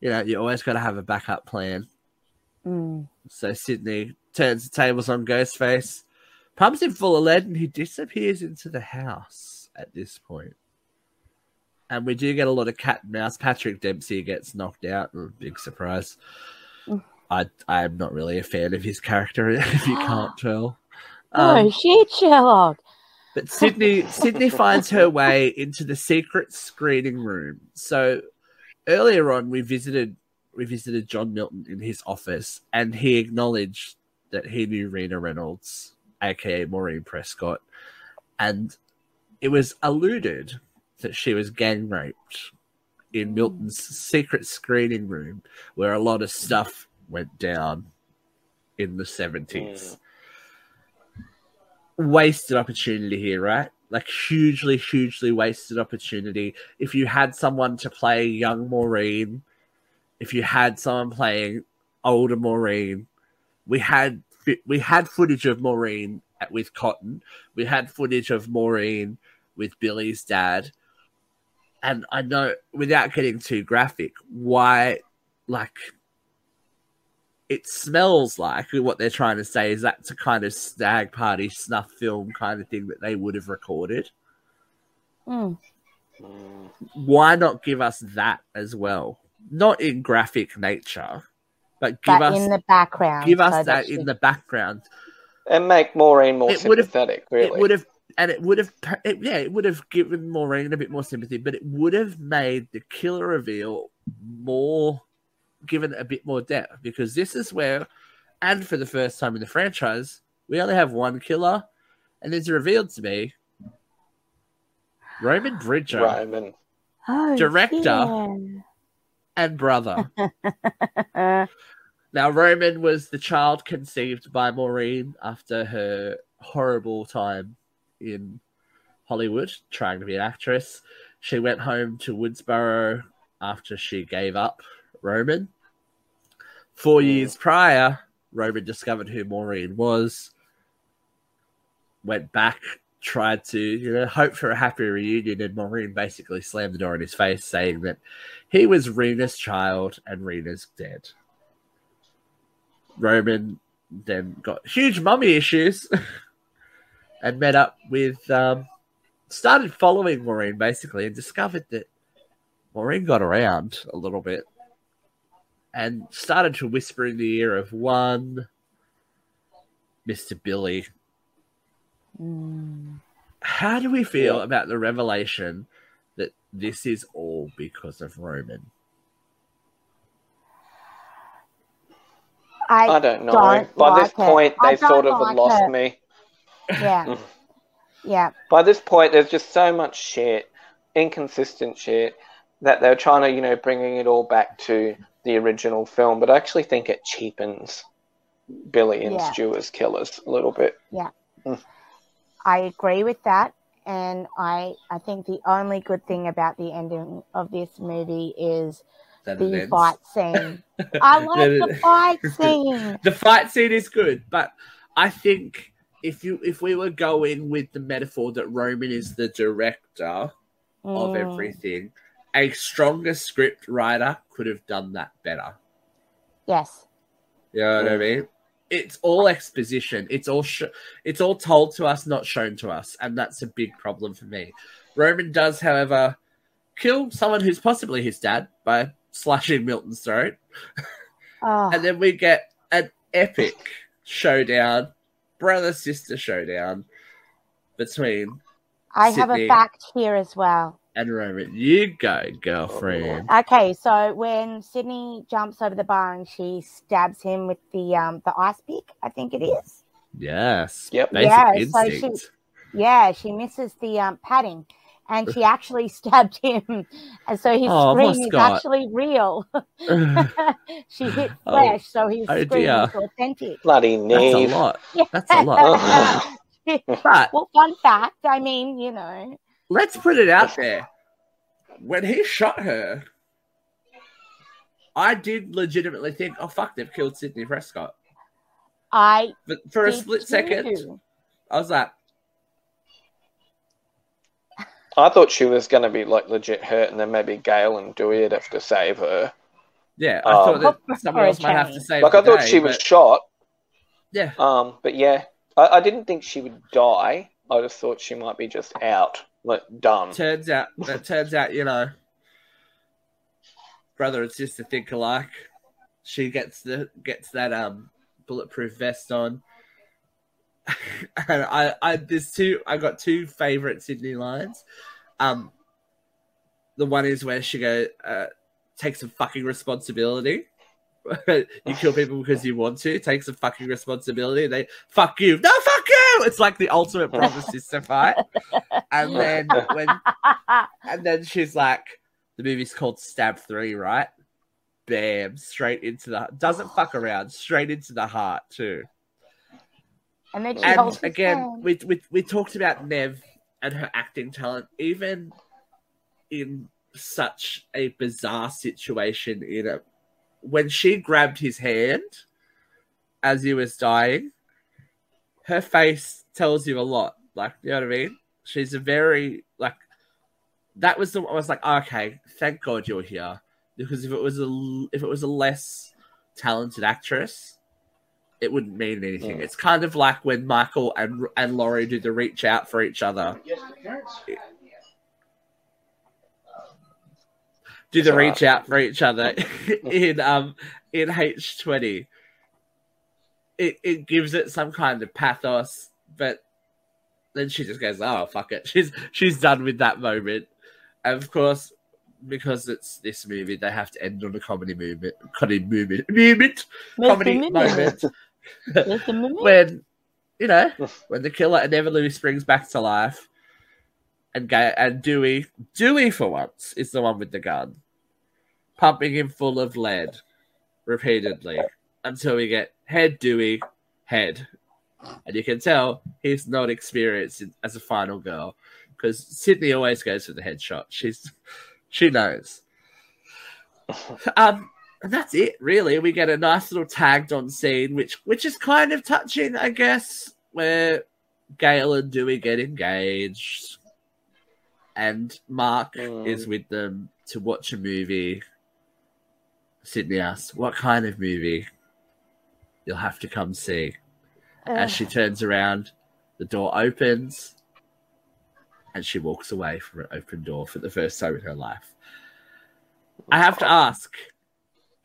Speaker 2: you know you always got to have a backup plan.
Speaker 4: Mm.
Speaker 2: So Sydney turns the tables on Ghostface, pumps him full of lead, and he disappears into the house at this point. And we do get a lot of cat and mouse. Patrick Dempsey gets knocked out. oh, Big surprise.
Speaker 4: Mm.
Speaker 2: I I am not really a fan of his character, [LAUGHS] if you can't [GASPS] tell.
Speaker 4: oh
Speaker 2: Um,
Speaker 4: shit, Sherlock.
Speaker 2: but Sydney Sydney finds her way into the secret screening room. So earlier on, we visited we visited John Milton in his office, and he acknowledged that he knew Rina Reynolds, aka Maureen Prescott, and it was alluded that she was gang raped in mm. Milton's secret screening room, where a lot of stuff went down in the seventies mm. wasted opportunity here, right? Like hugely, hugely wasted opportunity. If you had someone to play young Maureen, if you had someone playing older Maureen, we had we had footage of Maureen at, with Cotton. We had footage of Maureen with Billy's dad. And I know, without getting too graphic, why, like, it smells like what they're trying to say is that's a kind of stag party snuff film kind of thing that they would have recorded.
Speaker 4: Mm.
Speaker 2: Why not give us that as well? Not in graphic nature, but give
Speaker 4: But
Speaker 2: us
Speaker 4: in the background.
Speaker 2: give
Speaker 4: so
Speaker 2: us that
Speaker 4: she-
Speaker 2: in the background.
Speaker 3: And make Maureen more
Speaker 2: It
Speaker 3: sympathetic, really.
Speaker 2: It would have, and it would have, it, yeah, it would have given Maureen a bit more sympathy, but it would have made the killer reveal more, given a bit more depth because this is where, and for the first time in the franchise, we only have one killer, and it's revealed to me Roman Bridger
Speaker 3: Roman.
Speaker 4: Oh,
Speaker 2: director. And brother. [LAUGHS] Now, Roman was the child conceived by Maureen after her horrible time in Hollywood trying to be an actress. She went home to Woodsboro after she gave up Roman. Four years prior, Roman discovered who Maureen was, went back, tried to, you know, hope for a happy reunion, and Maureen basically slammed the door in his face, saying that he was Rina's child and Rina's dead. Roman then got huge mummy issues [LAUGHS] and met up with, um, started following Maureen basically and discovered that Maureen got around a little bit and started to whisper in the ear of one Mr. Billy.
Speaker 4: Mm.
Speaker 2: How do we feel
Speaker 3: Yeah.
Speaker 2: about the revelation that this is all because of Roman?
Speaker 4: I,
Speaker 3: I don't know.
Speaker 4: don't
Speaker 3: By this
Speaker 4: like it.
Speaker 3: point,
Speaker 4: I
Speaker 3: they sort of
Speaker 4: like
Speaker 3: lost
Speaker 4: it.
Speaker 3: me.
Speaker 4: yeah, [LAUGHS] yeah.
Speaker 3: By this point, there's just so much shit, inconsistent shit, that they're trying to, you know, bringing it all back to the original film. But I actually think it cheapens Billy and
Speaker 4: Yeah.
Speaker 3: Stu as killers a little bit.
Speaker 4: I agree with that, and I I think the only good thing about the ending of this movie is
Speaker 2: That
Speaker 4: the
Speaker 2: events.
Speaker 4: fight scene. [LAUGHS] I like the fight [LAUGHS] scene.
Speaker 2: the fight scene is good, but I think if you if we were going with the metaphor that Roman is the director of
Speaker 4: Mm.
Speaker 2: everything, a stronger script writer could have done that better.
Speaker 4: Yes.
Speaker 2: You know what I mean? It's all exposition. It's all sh- it's all told to us, not shown to us, and that's a big problem for me. Roman does, however, kill someone who's possibly his dad by slashing Milton's throat.
Speaker 4: Oh,
Speaker 2: and then we get an epic showdown, brother sister showdown between
Speaker 4: I have a fact here as well.
Speaker 2: And Roman. You go, girlfriend.
Speaker 4: Okay, so when Sydney jumps over the bar and she stabs him with the um the ice pick, I think it is.
Speaker 2: Yes.
Speaker 3: Yep.
Speaker 2: Basic
Speaker 4: Yeah, so she- Yeah, she misses the um, padding, and she actually [LAUGHS] stabbed him, and so his
Speaker 2: Oh,
Speaker 4: scream is actually real. [LAUGHS] [LAUGHS] she hit
Speaker 2: Oh.
Speaker 4: flesh, so his
Speaker 2: Oh,
Speaker 4: scream
Speaker 2: dear.
Speaker 4: is authentic.
Speaker 3: Bloody
Speaker 2: That's a
Speaker 3: Neve.
Speaker 2: lot. That's a lot. But
Speaker 4: well, fun fact. I mean, you know,
Speaker 2: let's put it out there. When he shot her, I did legitimately think, oh, fuck, they've killed Sydney Prescott.
Speaker 4: I
Speaker 2: But for a
Speaker 4: did
Speaker 2: split second. I was like,
Speaker 3: I thought she was going to be like legit hurt, and then maybe Gail and Dewey would have to save her.
Speaker 2: yeah, I
Speaker 3: Um,
Speaker 2: thought
Speaker 4: Hope
Speaker 2: that someone else might have to
Speaker 4: change.
Speaker 2: save
Speaker 3: Like I thought
Speaker 2: day,
Speaker 3: she was shot,
Speaker 2: Yeah,
Speaker 3: um, but yeah, I, I didn't think she would die. I just thought she might be just out, like done.
Speaker 2: turns out [LAUGHS] that turns out you know brother and sister think alike she gets the gets that um bulletproof vest on. [LAUGHS] And i i there's two i got two favorite sydney lines. Um the one is where she go uh take some fucking responsibility. [LAUGHS] You kill people because you want to take some fucking responsibility they fuck you. No fuck [LAUGHS] it's like the ultimate brother sister fight and then when [LAUGHS] and then she's like, the movie's called Stab 3, right? Bam, straight into the doesn't fuck around, straight into the heart too.
Speaker 4: and then she
Speaker 2: And again,
Speaker 4: hand.
Speaker 2: we, we we talked about Neve and her acting talent, even in such a bizarre situation. In a when she grabbed his hand as he was dying, her face tells you a lot. Like you know what I mean? She's a very like that was the I was like, okay, thank God you're here. Because if it was a if it was a less talented actress, it wouldn't mean anything.
Speaker 3: Mm.
Speaker 2: It's kind of like when Michael and and Laurie do the reach out for each other. Do the reach out for each other [LAUGHS] in um in H twenty. It it gives it some kind of pathos, but then she just goes, "Oh fuck it." [LAUGHS] She's she's done with that moment. And of course, because it's this movie, they have to end on a comedy movement, comedy movement, movement, comedy
Speaker 4: Mr.
Speaker 2: moment [LAUGHS] [LAUGHS] when you know when the killer inevitably springs back to life, and Ga- and Dewey Dewey for once is the one with the gun, pumping him full of lead repeatedly until we get head Dewey head, and you can tell he's not experienced in- as a final girl because Sydney always goes for the headshot. She's she knows. [LAUGHS] Um, and that's it, really. We get a nice little tagged on scene, which which is kind of touching, I guess, where Gail and Dewey get engaged, and Mark
Speaker 3: Mm.
Speaker 2: is with them to watch a movie. Sydney asks, "What kind of movie?" You'll have to come see. As she turns around, the door opens, and she walks away from an open door for the first time in her life. I have to ask.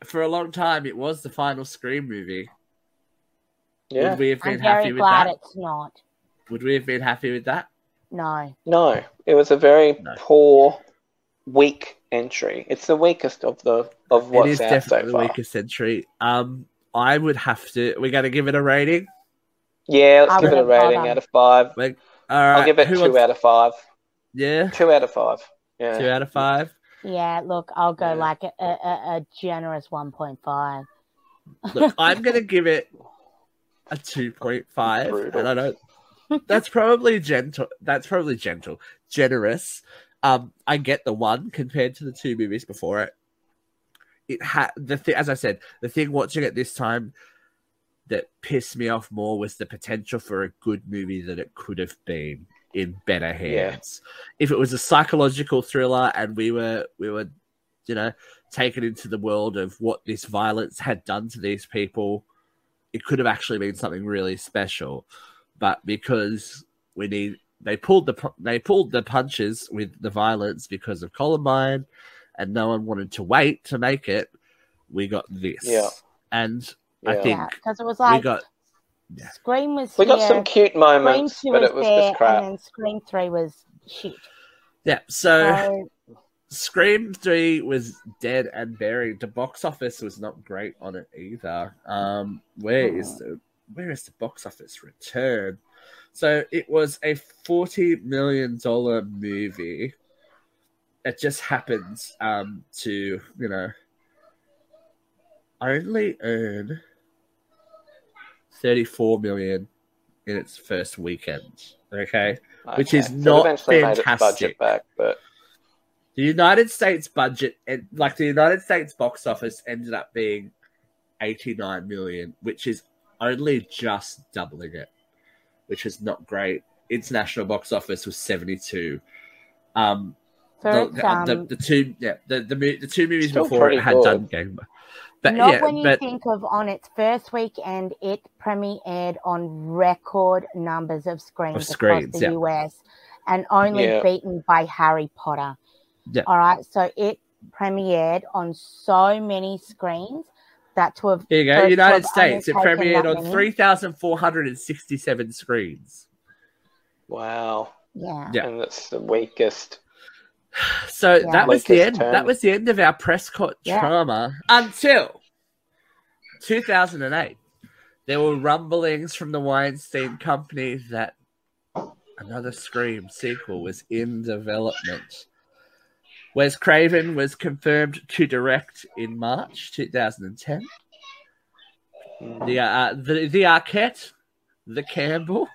Speaker 2: For a long time, it was the final Scream movie.
Speaker 3: Yeah.
Speaker 2: Would we have
Speaker 4: I'm
Speaker 2: been happy
Speaker 4: very
Speaker 2: with
Speaker 4: glad
Speaker 2: that?
Speaker 4: it's not.
Speaker 2: Would we have been happy with that?
Speaker 4: No.
Speaker 3: No, it was a very
Speaker 2: No.
Speaker 3: poor, weak entry. It's the weakest of the of what's
Speaker 2: it is
Speaker 3: out
Speaker 2: definitely
Speaker 3: so
Speaker 2: the weakest entry. Um, I would have to. We're going to give it a rating.
Speaker 3: Yeah, let's
Speaker 4: I
Speaker 3: give it a rating out of five.
Speaker 2: All right,
Speaker 3: I'll give it two
Speaker 2: wants-
Speaker 3: out of five.
Speaker 2: Yeah,
Speaker 3: Two out of five. Yeah.
Speaker 2: two out of five.
Speaker 4: Yeah, look, I'll go
Speaker 3: Yeah.
Speaker 4: like a, a, a generous 1.5.
Speaker 2: Look, [LAUGHS] I'm going to give it a two point five,
Speaker 3: Brutal.
Speaker 2: and I don't. That's probably gentle. That's probably gentle, generous. Um, I get the one compared to the two movies before it. It had the thing, as I said, the thing watching it this time that pissed me off more was the potential for a good movie that it could have been in better hands. If it was a psychological thriller and we were we were, you know, taken into the world of what this violence had done to these people, it could have actually been something really special. But because we need, they pulled the they pulled the punches with the violence because of Columbine, and no one wanted to wait to make it. We got this,
Speaker 3: Yeah.
Speaker 2: and I
Speaker 3: Yeah.
Speaker 2: think
Speaker 4: Yeah, because it was like
Speaker 2: we
Speaker 4: like
Speaker 2: got yeah.
Speaker 4: Scream was
Speaker 3: We got some cute moments,
Speaker 4: 2
Speaker 3: but
Speaker 4: was
Speaker 3: it was
Speaker 4: there,
Speaker 3: just crap.
Speaker 4: and then Scream 3 was shit.
Speaker 2: yeah. So
Speaker 4: So,
Speaker 2: Scream 3 was dead and buried. The box office was not great on it either. Um, where is the where is the box office return? So it was a forty million dollar movie. It just happens um, to you know only earn thirty four million in its first weekend. Okay, Which is
Speaker 3: So
Speaker 2: not
Speaker 3: eventually made its
Speaker 2: fantastic.
Speaker 3: budget back, but
Speaker 2: the United States budget, and like the United States box office, ended up being eighty nine million, which is only just doubling it, which is not great. International box office was seventy two. Um,
Speaker 4: So
Speaker 2: the,
Speaker 4: it's,
Speaker 2: the, the, the two, yeah, the the, the two movies before it had
Speaker 3: good.
Speaker 2: done game, but
Speaker 4: not
Speaker 2: yeah,
Speaker 4: when you
Speaker 2: but
Speaker 4: think of on its first weekend, it premiered on record numbers of screens,
Speaker 2: Of screens,
Speaker 4: across the
Speaker 2: yeah.
Speaker 4: US and only
Speaker 3: Yeah.
Speaker 4: beaten by Harry Potter.
Speaker 2: Yeah.
Speaker 4: All right. So it premiered on so many screens that to have
Speaker 2: here you go. United States, it premiered on three thousand four hundred and sixty seven screens.
Speaker 3: wow.
Speaker 4: yeah.
Speaker 2: Yeah.
Speaker 3: And that's the weakest.
Speaker 2: So
Speaker 4: Yeah.
Speaker 2: that was the end.
Speaker 3: term.
Speaker 2: That was the end of our Prescott
Speaker 4: Yeah.
Speaker 2: trauma until 2008. There were rumblings from the Weinstein Company that another Scream sequel was in development. Wes Craven was confirmed to direct in March 2010. The uh, the the Arquette, the Campbell,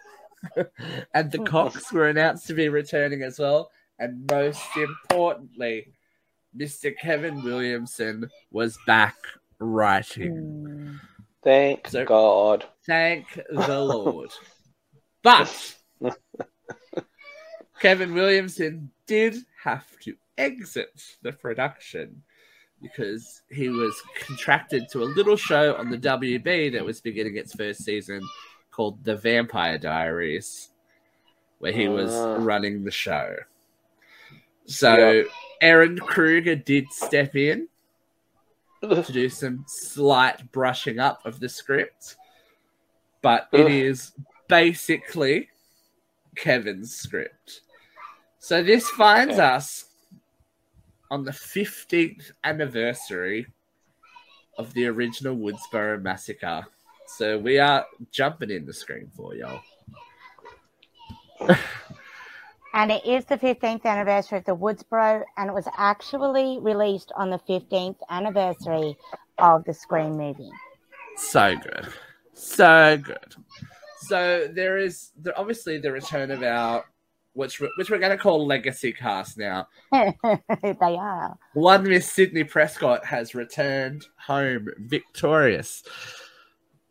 Speaker 2: [LAUGHS] and the Cox were announced to be returning as well. And most importantly, Mr. Kevin Williamson was back writing.
Speaker 3: Thank
Speaker 2: So-
Speaker 3: God.
Speaker 2: Thank the Lord. But [LAUGHS] Kevin Williamson did have to exit the production because he was contracted to a little show on the WB that was beginning its first season called The Vampire Diaries, where he was
Speaker 3: Ah.
Speaker 2: running the show. So
Speaker 3: Yep.
Speaker 2: Ehren Kruger did step in [LAUGHS] to do some slight brushing up of the script, but it is basically Kevin's script. So this finds
Speaker 3: Okay.
Speaker 2: us on the 15th anniversary of the original Woodsboro massacre. So we are jumping in the screen for y'all. [LAUGHS]
Speaker 4: And it is the 15th anniversary of the Woodsboro, and it was actually released on the 15th anniversary of the Scream movie.
Speaker 2: So good. So good. So there is there, obviously the return of our which which we're going to call legacy cast now. [LAUGHS]
Speaker 4: they are.
Speaker 2: One Miss Sydney Prescott has returned home victorious,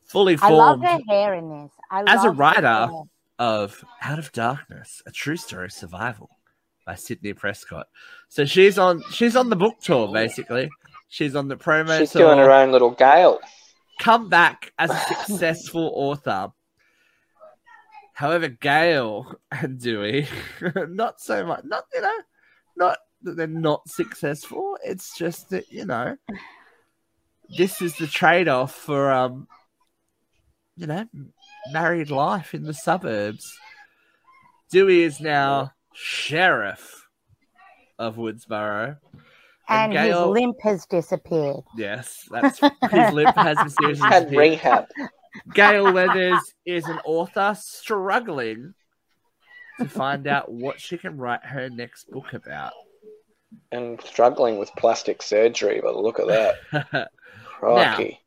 Speaker 2: fully formed.
Speaker 4: I love her hair in this. I
Speaker 2: As a writer. Of Out of Darkness: A True Story of Survival by Sydney Prescott. So she's on she's on the book tour basically. She's on the promo
Speaker 3: She's
Speaker 2: tour.
Speaker 3: doing her own little gale.
Speaker 2: come back as a [LAUGHS] successful author. However, Gail and Dewey, [LAUGHS] not so much. Not you know, not that they're not successful. It's just that you know, this is the trade-off for um, you know, married life in the suburbs. Dewey is now sheriff of Woodsboro.
Speaker 4: and his
Speaker 2: Gail-
Speaker 4: limp has disappeared.
Speaker 2: Yes, that's his lip has [LAUGHS]
Speaker 3: He's
Speaker 2: mysteriously
Speaker 3: had rehab.
Speaker 2: Gail Weathers is an author struggling to find out what she can write her next book about.
Speaker 3: and struggling with plastic surgery but look at that. [LAUGHS] Crikey.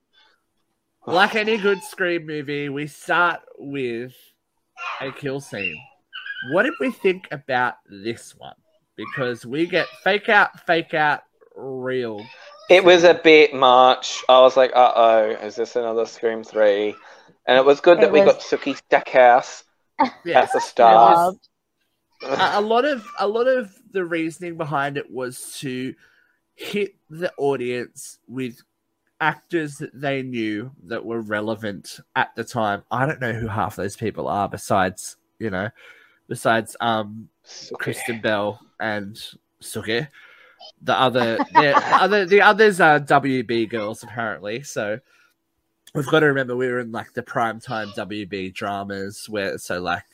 Speaker 2: Like any good Scream movie, we start with a kill scene. What did we think about this one? Because we get fake out, fake out, real.
Speaker 3: It was a bit much. I was like, uh oh, is this another Scream 3? And it was good
Speaker 4: It
Speaker 3: that we
Speaker 4: was-
Speaker 3: got Sookie Stackhouse
Speaker 2: Yes.
Speaker 3: at the start.
Speaker 4: Loved.
Speaker 2: a, a lot of a lot of the reasoning behind it was to hit the audience with actors that they knew that were relevant at the time. I don't know who half those people are besides, you know, besides um. Kristen Bell and Sookie. The other the [LAUGHS] other the others are WB girls apparently, so we've got to remember we were in like the primetime WB dramas where so like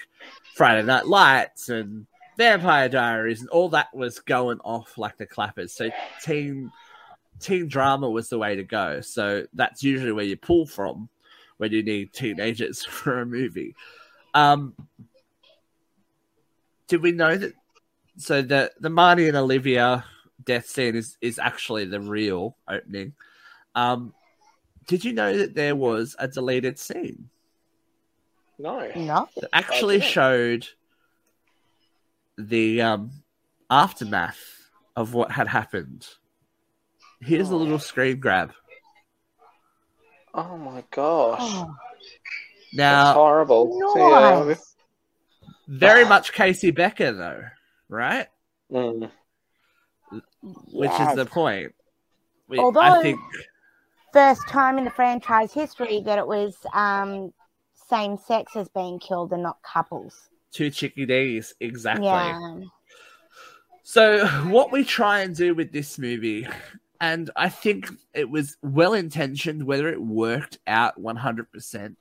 Speaker 2: Friday Night Lights and Vampire Diaries and all that was going off like the clappers. So teen teen drama was the way to go. So that's usually where you pull from when you need teenagers [LAUGHS] for a movie. Um, did we know that? So the the Marnie and Olivia death scene is is actually the real opening. Um, did you know that there was a deleted scene
Speaker 3: No.
Speaker 4: No.
Speaker 2: that actually showed the um aftermath of what had happened? Here's a
Speaker 3: Oh.
Speaker 2: little screen grab.
Speaker 3: Oh my gosh.
Speaker 4: Oh,
Speaker 3: That's
Speaker 2: Now,
Speaker 3: horrible.
Speaker 4: Nice.
Speaker 2: very much Casey Becker though, right?
Speaker 3: Mm.
Speaker 2: Which is the point. We, I
Speaker 4: Although-
Speaker 2: think
Speaker 4: first time in the franchise history that it was um, same sexes being killed and not couples.
Speaker 2: two chickadees exactly.
Speaker 4: Yeah.
Speaker 2: So, what we try and do with this movie, and I think it was well intentioned, whether it worked out 100%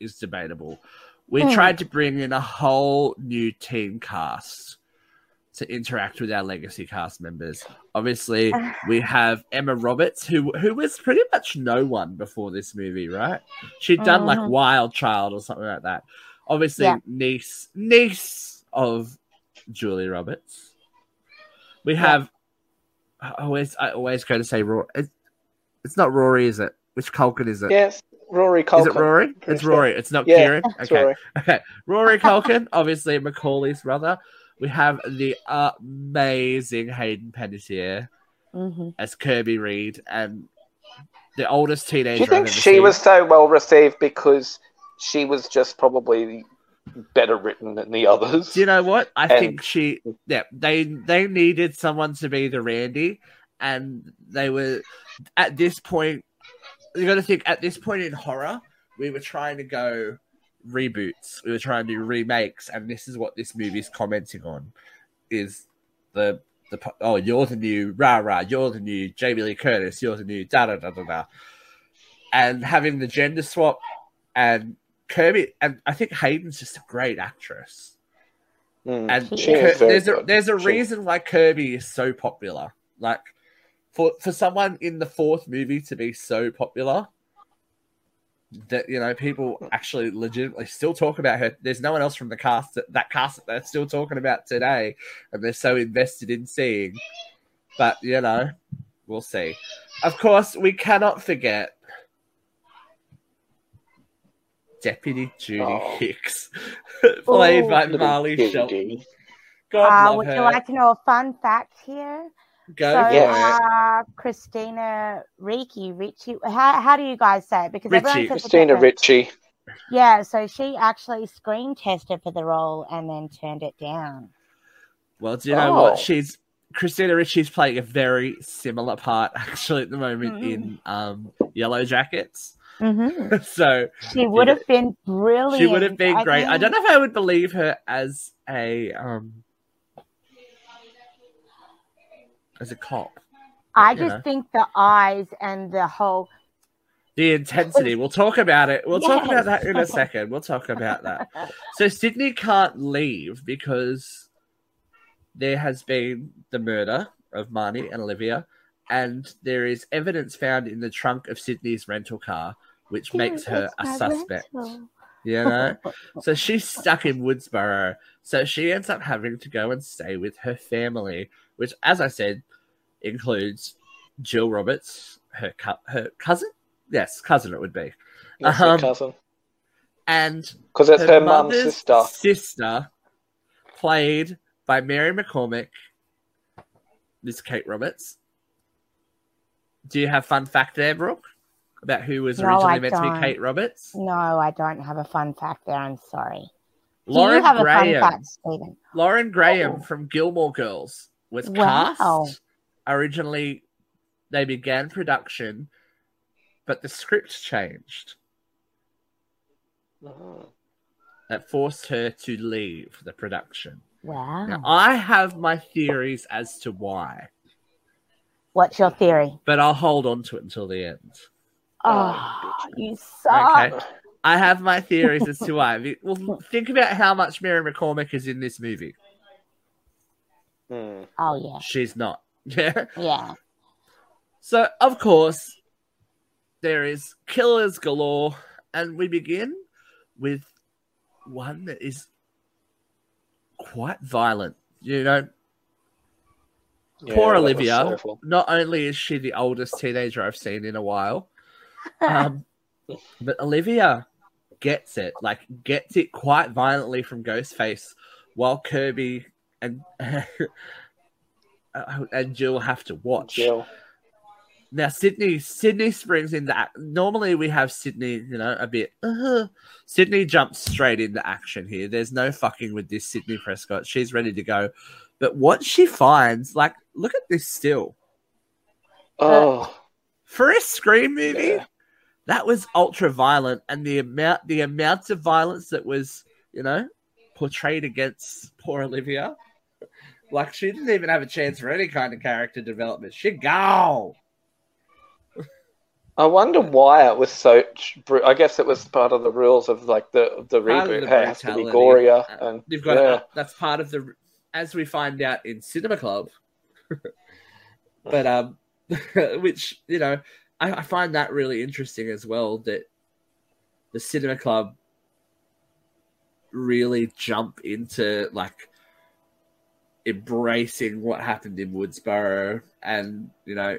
Speaker 2: is debatable. We
Speaker 4: Hmm.
Speaker 2: tried to bring in a whole new team cast to interact with our legacy cast members. Obviously, [SIGHS] we have Emma Roberts, who who was pretty much no one before this movie, right? She'd done like
Speaker 4: Mhm.
Speaker 2: Wild Child or something like that. Obviously,
Speaker 4: Yeah.
Speaker 2: niece niece of Julia Roberts. We have. I always I always go to say Rory. It's, it's not Rory, is it? Which Culkin is it?
Speaker 3: Yes, Rory Culkin.
Speaker 2: Is it Rory? It's
Speaker 3: sure.
Speaker 2: Rory. It's not
Speaker 3: Yeah,
Speaker 2: Kieran.
Speaker 3: It's
Speaker 2: Okay.
Speaker 3: Rory. [LAUGHS]
Speaker 2: Okay. Rory Culkin, [LAUGHS] obviously Macaulay's brother. We have the amazing Hayden Panettiere
Speaker 4: hmm
Speaker 2: as Kirby Reed and the oldest teenager.
Speaker 3: Do you think
Speaker 2: I've ever
Speaker 3: she
Speaker 2: seen.
Speaker 3: was so well received because she was just probably better written than the others?
Speaker 2: Do you know what? I
Speaker 3: And-
Speaker 2: think she. Yeah, they they needed someone to be the Randy, and they were at this point. You got to think at this point in horror, we were trying to go reboots. We were trying to do remakes, and this is what this movie's commenting on: is the the oh you're the new rah rah, you're the new Jamie Lee Curtis, you're the new da da da da da, and having the gender swap and Kirby, and I think Hayden's just a great actress.
Speaker 3: Mm.
Speaker 2: And
Speaker 4: She
Speaker 2: Kir- there's a there's a
Speaker 3: She-
Speaker 2: reason why Kirby is so popular. Like for for someone in the fourth movie to be so popular that you know people actually legitimately still talk about her. There's no one else from the cast that, that cast that they're still talking about today, and they're so invested in seeing. But you know, we'll see. Of course, we cannot forget Deputy Judy
Speaker 3: Oh.
Speaker 2: Hicks, [LAUGHS] played
Speaker 4: Ooh.
Speaker 2: by Marley
Speaker 3: Judy.
Speaker 2: Shelton. God
Speaker 4: Uh, would
Speaker 2: her.
Speaker 4: you like to know a fun fact here?
Speaker 2: Go
Speaker 4: so,
Speaker 2: for
Speaker 3: Yeah.
Speaker 2: it.
Speaker 4: uh, Christina Ricci, Ricci, how, how do you guys say it? Because everyone says
Speaker 3: Christina
Speaker 4: different.
Speaker 3: Ritchie.
Speaker 4: Yeah, so she actually screen tested for the role and then turned it down.
Speaker 2: Well, do you know
Speaker 3: Oh.
Speaker 2: what? She's Christina Ricci's playing a very similar part [LAUGHS] actually at the moment
Speaker 4: Mhm.
Speaker 2: in um, Yellowjackets.
Speaker 4: Hmm [LAUGHS]
Speaker 2: so
Speaker 4: She would have been brilliant.
Speaker 2: she would have been great. I don't know if I would believe her as a um as a cop.
Speaker 4: I just
Speaker 2: know.
Speaker 4: think the eyes and the whole.
Speaker 2: The intensity. We'll talk about it. We'll talk about that in a second. We'll talk about that. So Sydney can't leave because there has been the murder of Marnie and Olivia, and there is evidence found in the trunk of Sydney's rental car, which makes her a suspect. You know, [LAUGHS] so she's stuck in Woodsboro. So she ends up having to go and stay with her family, which, as I said, includes Jill Roberts, her cu- her cousin. Yes, cousin it would be,
Speaker 3: That's her
Speaker 2: Um,
Speaker 3: cousin.
Speaker 2: and
Speaker 3: Because it's her, mum's
Speaker 2: mother's
Speaker 3: sister.
Speaker 2: sister, played by Mary McCormack, Miss Kate Roberts. Do you have fun fact there, Brooke, about who was
Speaker 4: No,
Speaker 2: originally
Speaker 4: I
Speaker 2: meant to be. Kate Roberts?
Speaker 4: No, I don't have a fun fact there. I'm sorry.
Speaker 2: Lauren
Speaker 4: you have a
Speaker 2: Graham.
Speaker 4: fun fact?
Speaker 2: Lauren Graham
Speaker 4: Oh.
Speaker 2: from Gilmore Girls was
Speaker 4: Wow.
Speaker 2: cast originally. They began production, but the script changed.
Speaker 3: Oh.
Speaker 2: That forced her to leave the production.
Speaker 4: Wow.
Speaker 2: Now, I have my theories as to why,
Speaker 4: What's your theory?
Speaker 2: but I'll hold on to it until the end.
Speaker 4: Oh, you suck.
Speaker 2: Okay. I have my theories as to why. [LAUGHS] Well, think about how much Mary McCormack is in this movie.
Speaker 3: Hmm.
Speaker 4: Oh yeah,
Speaker 2: She's not. [LAUGHS] Yeah.
Speaker 4: yeah.
Speaker 2: So, of course, there is killers galore, and we begin with one that is quite violent. You know,
Speaker 3: Yeah,
Speaker 2: poor Olivia. Not only is she the oldest teenager I've seen in a while, um, but Olivia gets it, like gets it quite violently from Ghostface, while Kirby and [LAUGHS] and Jill have to watch.
Speaker 3: Jill.
Speaker 2: Now Sydney, Sydney springs into act. Normally we have Sydney, you know, a bit. Uh, Sydney jumps straight into action here. There's no fucking with this Sydney Prescott. She's ready to go. But what she finds, like, look at this still
Speaker 3: Oh,
Speaker 2: for a Scream movie.
Speaker 3: Yeah.
Speaker 2: That was ultra violent, and the amount, the amounts of violence that was, you know, portrayed against poor Olivia. Like she didn't even have a chance for any kind of character development. She go.
Speaker 3: I wonder why it was so. I guess it was part of the rules of like the the
Speaker 2: Part
Speaker 3: reboot.
Speaker 2: the
Speaker 3: it has to be gorier,
Speaker 2: Uh,
Speaker 3: and
Speaker 2: You've got
Speaker 3: yeah.
Speaker 2: to, that's part of the as we find out in Cinema Club. [LAUGHS] but um, [LAUGHS] which you know, I, I find that really interesting as well. That the Cinema Club really jump into like embracing what happened in Woodsboro and you know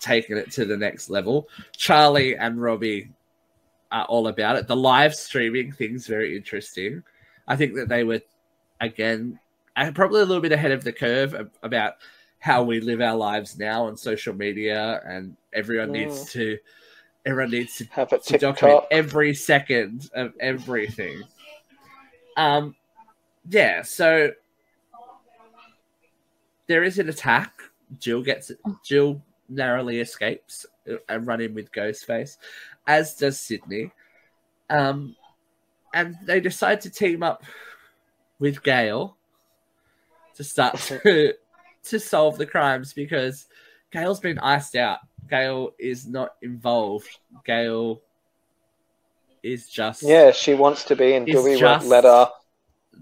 Speaker 2: taking it to the next level. Charlie and Robbie are all about it. The live streaming thing's very interesting. I think that they were again and probably a little bit ahead of the curve about how we live our lives now on social media and everyone
Speaker 3: Mm.
Speaker 2: needs to everyone needs to
Speaker 3: have
Speaker 2: to document every second of everything. Um, yeah, so there is an attack. Jill gets Jill narrowly escapes and run in with Ghostface, as does Sydney. Um, and they decide to team up with Gail to start [LAUGHS] to to solve the crimes because Gail's been iced out. Gail is not involved. Gail is just
Speaker 3: Yeah, she wants to be, and
Speaker 2: It's
Speaker 3: Dewey won't
Speaker 2: just-
Speaker 3: let her.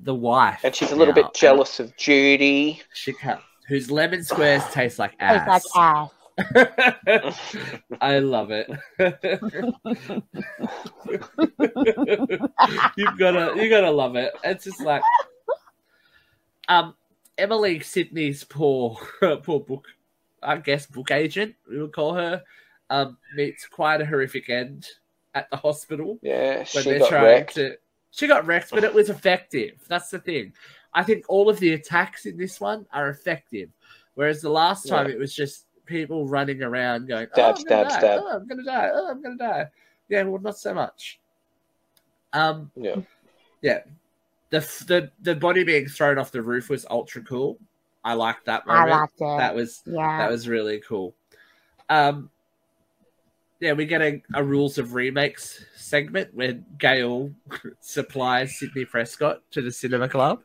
Speaker 2: the wife,
Speaker 3: And she's a little
Speaker 2: now.
Speaker 3: bit jealous of Judy.
Speaker 2: She can't. Whose lemon squares taste like
Speaker 4: It's like
Speaker 2: ass.
Speaker 4: ass. [LAUGHS]
Speaker 2: I love it. [LAUGHS] You've gotta, you gotta love it. It's just like, um, Emily Sydney's poor, [LAUGHS] poor book, I guess book agent we would call her, um, meets quite a horrific end at the hospital
Speaker 3: Yeah,
Speaker 2: when
Speaker 3: she
Speaker 2: they're
Speaker 3: got
Speaker 2: trying
Speaker 3: wrecked.
Speaker 2: to. She got wrecked, but it was effective. That's the thing. I think all of the attacks in this one are effective, whereas the last time
Speaker 3: Yeah.
Speaker 2: it was just people running around going,
Speaker 3: Stab,
Speaker 2: oh, I'm gonna
Speaker 3: stab,
Speaker 2: die.
Speaker 3: stab.
Speaker 2: Oh, I'm gonna die. Oh, I'm gonna die. Yeah, well, not so much. Um,
Speaker 3: Yeah.
Speaker 2: yeah, the the the body being thrown off the roof was ultra cool. I liked that moment.
Speaker 4: I liked it.
Speaker 2: That was
Speaker 4: yeah.
Speaker 2: that was really cool. Um, yeah, we get a, a rules of remakes segment where Gail [LAUGHS] supplies Sydney Prescott to the cinema club,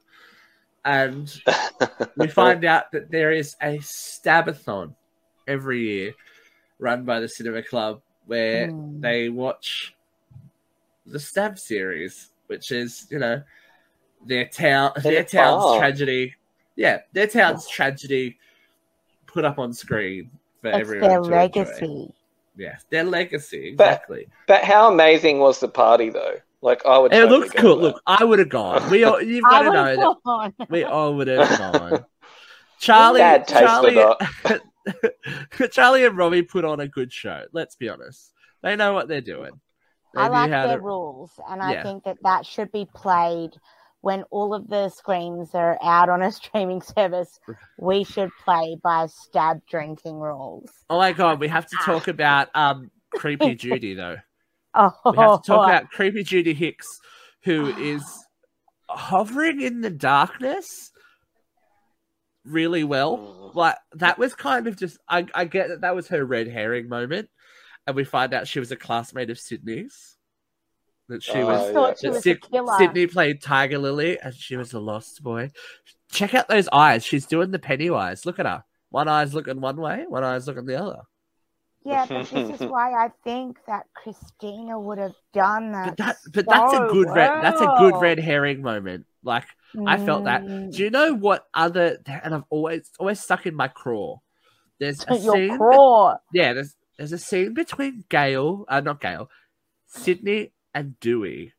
Speaker 2: and [LAUGHS] we find out that there is a stabathon every year run by the cinema club where
Speaker 4: Hmm.
Speaker 2: they watch the stab series, which is you know their town, their
Speaker 3: It's
Speaker 2: town's
Speaker 3: fun.
Speaker 2: tragedy. Yeah, their town's tragedy put up on screen for
Speaker 4: it's
Speaker 2: everyone
Speaker 4: their
Speaker 2: to enjoy.
Speaker 4: legacy.
Speaker 2: Yes, their legacy exactly.
Speaker 3: But how amazing was the party, though? Like, I would.
Speaker 2: it
Speaker 3: totally
Speaker 2: looks cool.
Speaker 3: that.
Speaker 2: Look, I would have gone. We all, [LAUGHS] you've got to know
Speaker 4: was
Speaker 2: that [LAUGHS] we all would have [LAUGHS] gone. Charlie,
Speaker 3: Bad taste
Speaker 2: Charlie, Charlie and Robbie put on a good show. Let's be honest. They know what they're doing. They
Speaker 4: I like their
Speaker 2: to-
Speaker 4: rules, and
Speaker 2: Yeah.
Speaker 4: I think that that should be played when all of the screens are out on a [LAUGHS] streaming service. We should play by stab drinking rules.
Speaker 2: Oh my god, we have to talk about um creepy Judy though.
Speaker 4: Oh, [LAUGHS]
Speaker 2: We have to talk about creepy Judy Hicks, who [SIGHS] is hovering in the darkness really well.
Speaker 3: Mm.
Speaker 2: Like that was kind of just I, I get that that was her red herring moment, and we find out she was a classmate of Sydney's. That she
Speaker 3: Oh,
Speaker 2: was
Speaker 4: I thought she
Speaker 2: that
Speaker 4: was
Speaker 2: Syd-
Speaker 4: a killer.
Speaker 2: Sydney played Tiger Lily, and she was a lost boy. Check out those eyes. She's doing the Pennywise. Look at her. One eye's looking one way, one eye's looking the other.
Speaker 4: Yeah, but this is [LAUGHS] why I think that Christina would have done that.
Speaker 2: But that, but that's a
Speaker 4: so
Speaker 2: good red. That's a good red herring moment. Like I felt that.
Speaker 4: Mm.
Speaker 2: Do you know what other? And I've always always stuck in my craw. There's a
Speaker 4: Your
Speaker 2: scene.
Speaker 4: craw.
Speaker 2: Yeah, there's there's a scene between Gail, uh, not Gail, Sydney and Dewey,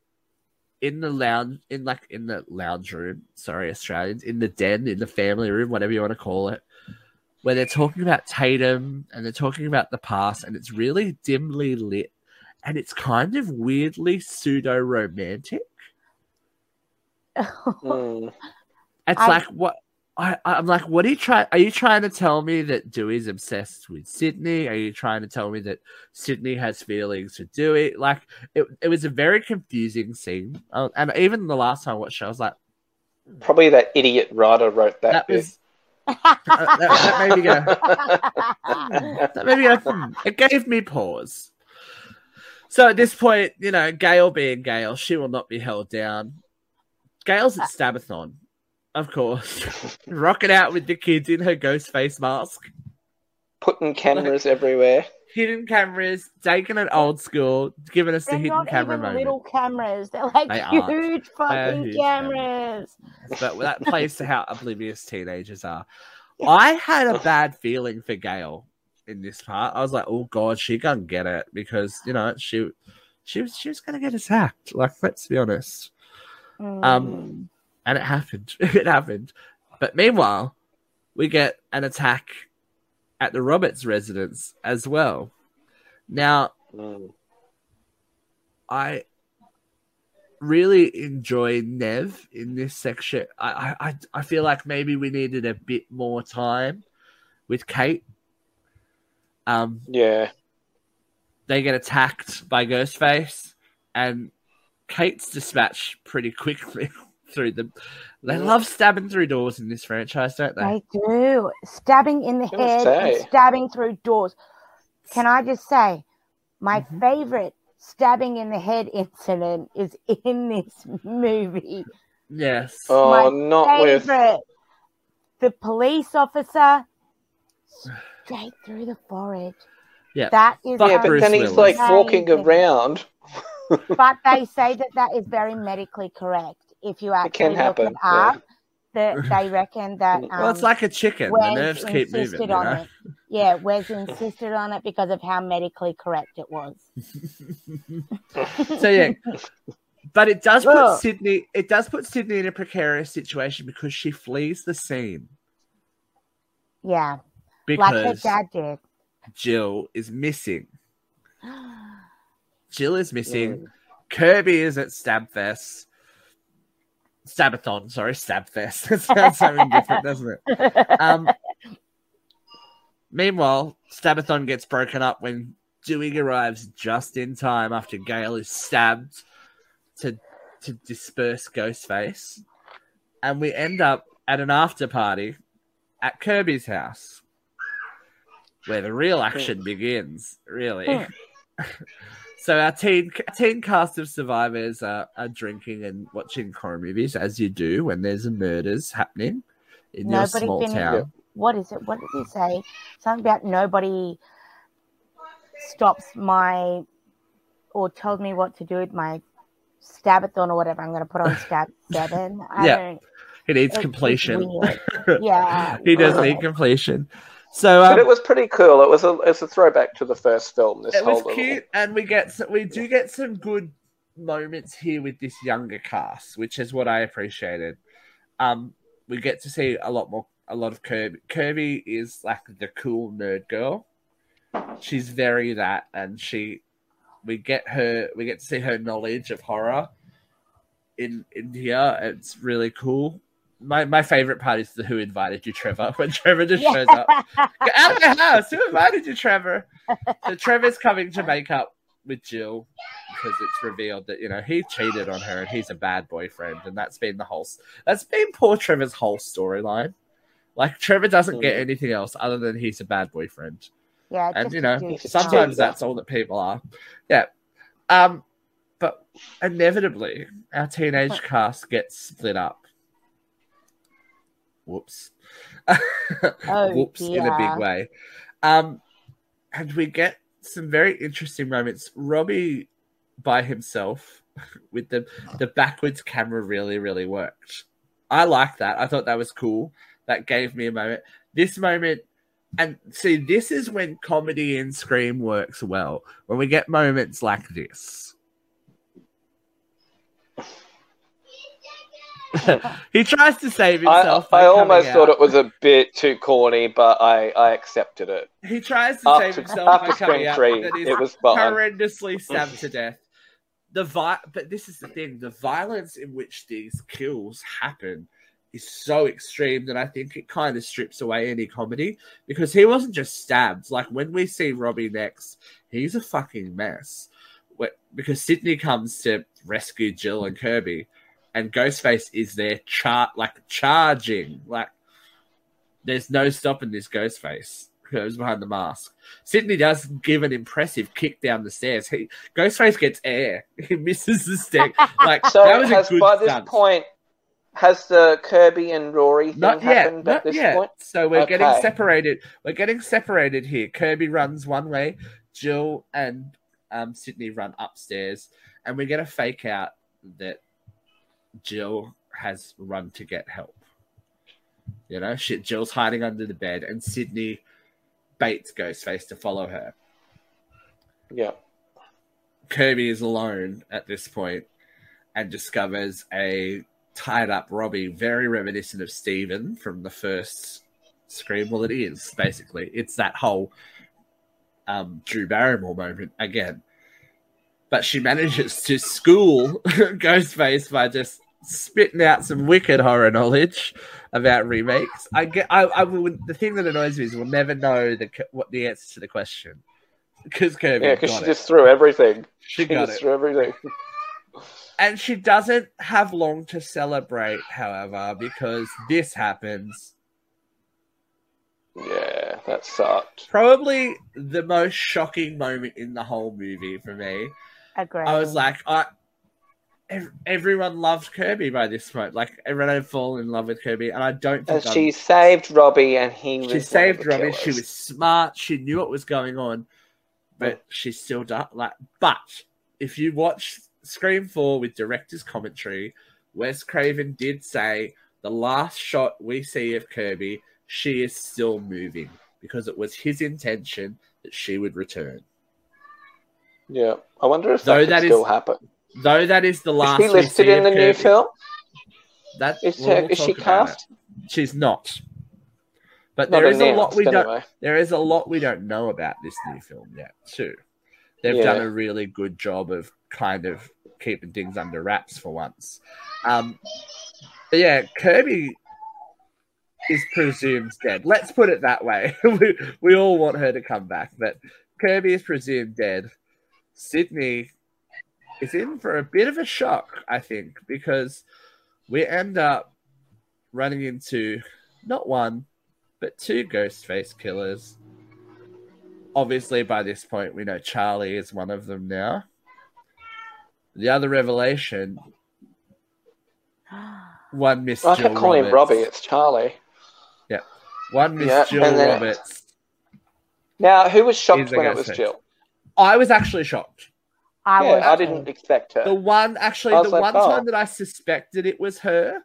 Speaker 2: in the lounge, in like in the lounge room. Sorry, Australians in the den, in the family room, whatever you want to call it, where they're talking about Tatum and they're talking about the past, and it's really dimly lit, and it's kind of weirdly pseudo romantic. [LAUGHS] It's
Speaker 4: I-
Speaker 2: like what I, I'm like, what are you trying? Are you trying to tell me that Dewey's obsessed with Sidney? Are you trying to tell me that Sidney has feelings for Dewey? Like, it, it was a very confusing scene, uh, and even the last time I watched it, I was like,
Speaker 3: Probably that idiot writer wrote that,
Speaker 2: that
Speaker 3: bit.
Speaker 2: was uh, that, that made me go, that made me go. hmm. It gave me pause. So at this point, you know, Gail being Gail, she will not be held down. Gail's at Stabathon, of course, [LAUGHS] rocking out with the kids in her ghost face mask,
Speaker 3: Putting cameras everywhere.
Speaker 2: hidden cameras, taking it old school, giving us the
Speaker 4: They're
Speaker 2: hidden
Speaker 4: not
Speaker 2: camera
Speaker 4: even
Speaker 2: moment.
Speaker 4: little cameras. They're like
Speaker 2: They aren't.
Speaker 4: huge
Speaker 2: are
Speaker 4: fucking
Speaker 2: huge
Speaker 4: cameras.
Speaker 2: But that plays to how oblivious teenagers are. I had a bad feeling for Gail in this part. I was like, oh god, she gonna get it because you know she she was she was gonna get attacked. Like, let's be honest.
Speaker 4: Mm.
Speaker 2: Um, and it happened. [LAUGHS] it happened. But meanwhile, we get an attack at the Roberts residence as well. Now,
Speaker 3: Mm.
Speaker 2: I really enjoy Neve in this section. I, I, I- I feel like maybe we needed a bit more time with Kate. Um,
Speaker 3: Yeah.
Speaker 2: they get attacked by Ghostface, and Kate's dispatched pretty quickly [LAUGHS] through them. They love stabbing through doors in this franchise, don't they?
Speaker 4: They do. Stabbing in the
Speaker 3: I was gonna
Speaker 4: head and stabbing through doors. Can I just say, my
Speaker 2: Mhm.
Speaker 4: favorite stabbing in the head incident is in this movie.
Speaker 2: Yes.
Speaker 3: Oh,
Speaker 4: My
Speaker 3: not with.
Speaker 4: Favorite. The police officer [SIGHS] straight through the forehead.
Speaker 2: Yeah.
Speaker 4: That is
Speaker 2: Fuck
Speaker 3: Yeah, but
Speaker 2: Bruce
Speaker 3: then he's like walking around. [LAUGHS]
Speaker 4: but they say that that is very medically correct. If you actually
Speaker 3: can
Speaker 4: look
Speaker 3: happen,
Speaker 4: it up, that they reckon that um, [LAUGHS]
Speaker 2: well, it's like a chicken. The nerves keep moving.
Speaker 4: insisted
Speaker 2: You know?
Speaker 4: it. Yeah, Wes insisted on it because of how medically correct it was. [LAUGHS]
Speaker 2: so yeah, but it does put
Speaker 4: Ugh.
Speaker 2: Sidney. It does put Sidney in a precarious situation because she flees the scene
Speaker 4: Yeah, like her
Speaker 2: because
Speaker 4: dad did.
Speaker 2: Jill is missing. [GASPS] Jill is missing. Kirby is at Stabfest. Stabathon, sorry, Stabfest. [LAUGHS] That sounds something different, doesn't it? Um, meanwhile, Stabathon gets broken up when Dewey arrives just in time after Gale is stabbed to to disperse Ghostface, and we end up at an after party at Kirby's house, where the real action begins. Really. [LAUGHS] So our teen teen cast of survivors are, are drinking and watching horror movies as you do when there's murders happening in your
Speaker 4: Nobody
Speaker 2: small
Speaker 4: can-
Speaker 2: town.
Speaker 4: what is it? What did he say? Something about nobody stops my or tells me what to do with my stabathon or whatever. I'm going to put on [LAUGHS] stab seven. I
Speaker 2: Yeah.
Speaker 4: don't.
Speaker 2: He needs completion.
Speaker 4: Yeah. [LAUGHS]
Speaker 2: he does [LAUGHS] need completion. So um,
Speaker 3: But it was pretty cool. It was a it's a throwback to the first film. This
Speaker 2: it
Speaker 3: whole
Speaker 2: was
Speaker 3: little-
Speaker 2: cute, and we get some, we do get some good moments here with this younger cast, which is what I appreciated. Um, we get to see a lot more, a lot of Kirby. Kirby is like the cool nerd girl. She's very that, and she, we get her, we get to see her knowledge of horror in India. It's really cool. My my favorite part is the Who Invited You, Trevor. When Trevor just shows up, Get out of the house. Who invited you, Trevor? So Trevor's coming to make up with Jill because it's revealed that you know he cheated on her and he's a bad boyfriend, and that's been the whole that's been poor Trevor's whole storyline. Like Trevor doesn't get
Speaker 3: Mhm.
Speaker 2: anything else other than he's a bad boyfriend,
Speaker 4: Yeah.
Speaker 2: and you know sometimes that's all that people are. Yeah, um, but inevitably our teenage cast gets split up. Whoops. [LAUGHS] Whoops in a big way. Um, and we get some very interesting moments. Robbie by himself [LAUGHS] with the the backwards camera really really worked. I like that. I thought that was cool. That gave me a moment. This moment and see this is when comedy and scream works well. When we get moments like this. [LAUGHS] he tries to save himself.
Speaker 3: I
Speaker 2: by coming
Speaker 3: almost thought it was a bit too corny, but I, I accepted it.
Speaker 2: He tries to save
Speaker 3: After,
Speaker 2: himself by
Speaker 3: after
Speaker 2: coming out,
Speaker 3: 3,
Speaker 2: but
Speaker 3: it was fun.
Speaker 2: horrendously stabbed to death. The vi- but this is the thing: the violence in which these kills happen is so extreme that I think it kind of strips away any comedy because he wasn't just stabbed. Like when we see Robbie next, he's a fucking mess. Because Sidney comes to rescue Jill and Kirby, and Ghostface is there, char- like charging, like there's no stopping this Ghostface. Goes behind the mask. Sidney does give an impressive kick down the stairs. He Ghostface gets air. [LAUGHS] He misses the stick. Like [LAUGHS]
Speaker 3: So
Speaker 2: that was
Speaker 3: has
Speaker 2: a good
Speaker 3: by this
Speaker 2: stunt.
Speaker 3: point has the Kirby and Rory thing
Speaker 2: Not yet.
Speaker 3: happened
Speaker 2: Not
Speaker 3: at this
Speaker 2: yet.
Speaker 3: point?
Speaker 2: So we're getting separated. We're getting separated here. Kirby runs one way. Jill and um, Sidney run upstairs, and we get a fake out that Jill has run to get help. You know, shit. Jill's hiding under the bed, and Sidney baits Ghostface to follow her.
Speaker 3: Yeah.
Speaker 2: Kirby is alone at this point and discovers a tied up Robbie, very reminiscent of Steven from the first Scream. Well, it is basically. It's that whole um, Drew Barrymore moment again. But she manages to school [LAUGHS] Ghostface by just spitting out some wicked horror knowledge about remakes. I get. I. I will, the thing that annoys me is we'll never know the what the answer to the question because Kirby
Speaker 3: Yeah, because she
Speaker 2: it.
Speaker 3: just threw everything.
Speaker 2: She
Speaker 3: She
Speaker 2: got
Speaker 3: just
Speaker 2: it.
Speaker 3: threw everything.
Speaker 2: And she doesn't have long to celebrate, however, because this happens.
Speaker 3: Yeah, that sucked.
Speaker 2: Probably the most shocking moment in the whole movie for me.
Speaker 4: Agree.
Speaker 2: I was like, I, ev- everyone loved Kirby by this point. Like, everyone had fallen in love with Kirby, and I don't
Speaker 3: And she
Speaker 2: I'm-
Speaker 3: saved Robbie, and he
Speaker 2: she saved Robbie. She was smart. She knew what was going on, but she still died. Like, but if you watch Scream Four with director's commentary, Wes Craven did say the last shot we see of Kirby, she is still moving because it was his intention that she would return.
Speaker 3: Yeah, I wonder if
Speaker 2: Though
Speaker 3: that, could
Speaker 2: that is
Speaker 3: still happen.
Speaker 2: Though that is the last.
Speaker 3: Is she listed in the new
Speaker 2: Kirby.
Speaker 3: film?
Speaker 2: That
Speaker 3: Is, her,
Speaker 2: we'll
Speaker 3: is she cast?
Speaker 2: it. She's not. But
Speaker 3: Not
Speaker 2: there is a lot we don't. there is a lot we don't know about this new film yet too they've
Speaker 3: Yeah.
Speaker 2: done a really good job of kind of keeping things under wraps for once um but yeah kirby is presumed dead let's put it that way [LAUGHS] we, we all want her to come back but kirby is presumed dead sidney is in for a bit of a shock i think because we end up running into not one but two Ghostface killers. Obviously, by this point, we know Charlie is one of them now. The other revelation [GASPS] one Miss
Speaker 3: I
Speaker 2: Jill
Speaker 3: kept calling him Robbie. It's Charlie. Yeah.
Speaker 2: One Miss
Speaker 3: Yeah,
Speaker 2: Jill Roberts.
Speaker 3: Now, who was shocked when it was
Speaker 2: Ghostface.
Speaker 3: Jill?
Speaker 2: I was actually shocked.
Speaker 4: I
Speaker 3: yeah,
Speaker 4: was.
Speaker 3: I didn't expect her.
Speaker 2: The one, actually, the
Speaker 3: was like,
Speaker 2: one
Speaker 3: oh.
Speaker 2: time that I suspected it was her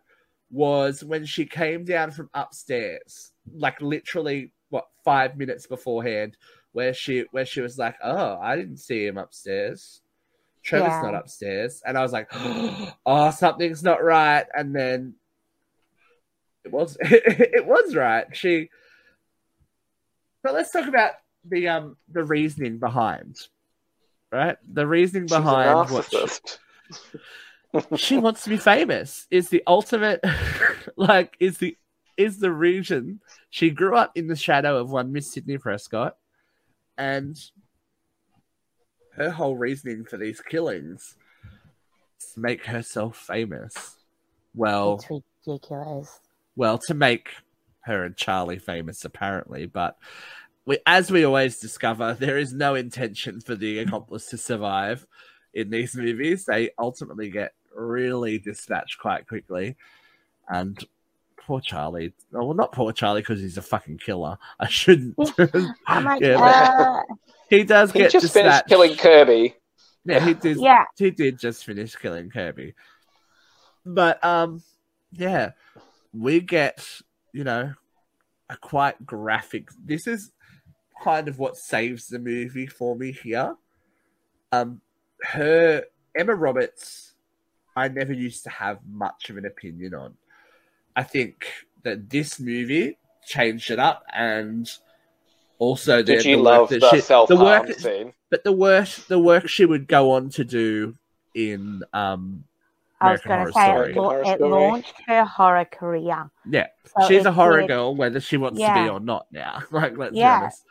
Speaker 2: was when she came down from upstairs, like literally what five minutes beforehand, where she where she was like, "Oh, I didn't see him upstairs. Trevor's
Speaker 4: Yeah.
Speaker 2: not upstairs," and I was like, [GASPS] "Oh, something's not right." And then it was [LAUGHS] it was right. She. But let's talk about the um the reasoning behind, right? The reasoning
Speaker 3: She's a
Speaker 2: behind what she, [LAUGHS] she wants to be famous is the ultimate [LAUGHS] like is the is the reason she grew up in the shadow of one miss sidney prescott and her whole reasoning for these killings is to make herself famous well
Speaker 4: It's ridiculous.
Speaker 2: well to make her and charlie famous apparently but we, as we always discover there is no intention for the accomplice to survive in these movies. They ultimately get really dispatched quite quickly. And poor charlie. Oh, well not poor charlie because he's a fucking killer. I shouldn't. [LAUGHS]
Speaker 4: I'm like, [LAUGHS]
Speaker 2: Yeah,
Speaker 4: uh,
Speaker 2: he does
Speaker 3: He
Speaker 2: get
Speaker 3: just finished killing Kirby.
Speaker 2: yeah he did.
Speaker 4: Yeah,
Speaker 2: he did just finish killing Kirby. But um yeah, we get, you know, a quite graphic this is kind of what saves the movie for me here. Um her Emma Roberts I never used to have much of an opinion on. I think that this movie changed it up, and also the,
Speaker 3: you
Speaker 2: the
Speaker 3: love
Speaker 2: work
Speaker 3: the
Speaker 2: that she,
Speaker 3: self
Speaker 2: the work,
Speaker 3: scene?
Speaker 2: but the work the work she would go on to do in um
Speaker 4: I was
Speaker 2: American
Speaker 4: going
Speaker 2: Horror
Speaker 4: to say
Speaker 2: Story.
Speaker 4: it, la- it launched her horror career.
Speaker 2: Yeah,
Speaker 4: So
Speaker 2: she's a horror
Speaker 4: did-
Speaker 2: girl, whether she wants to be or not. Now, [LAUGHS] like let's
Speaker 4: Yeah.
Speaker 2: be honest.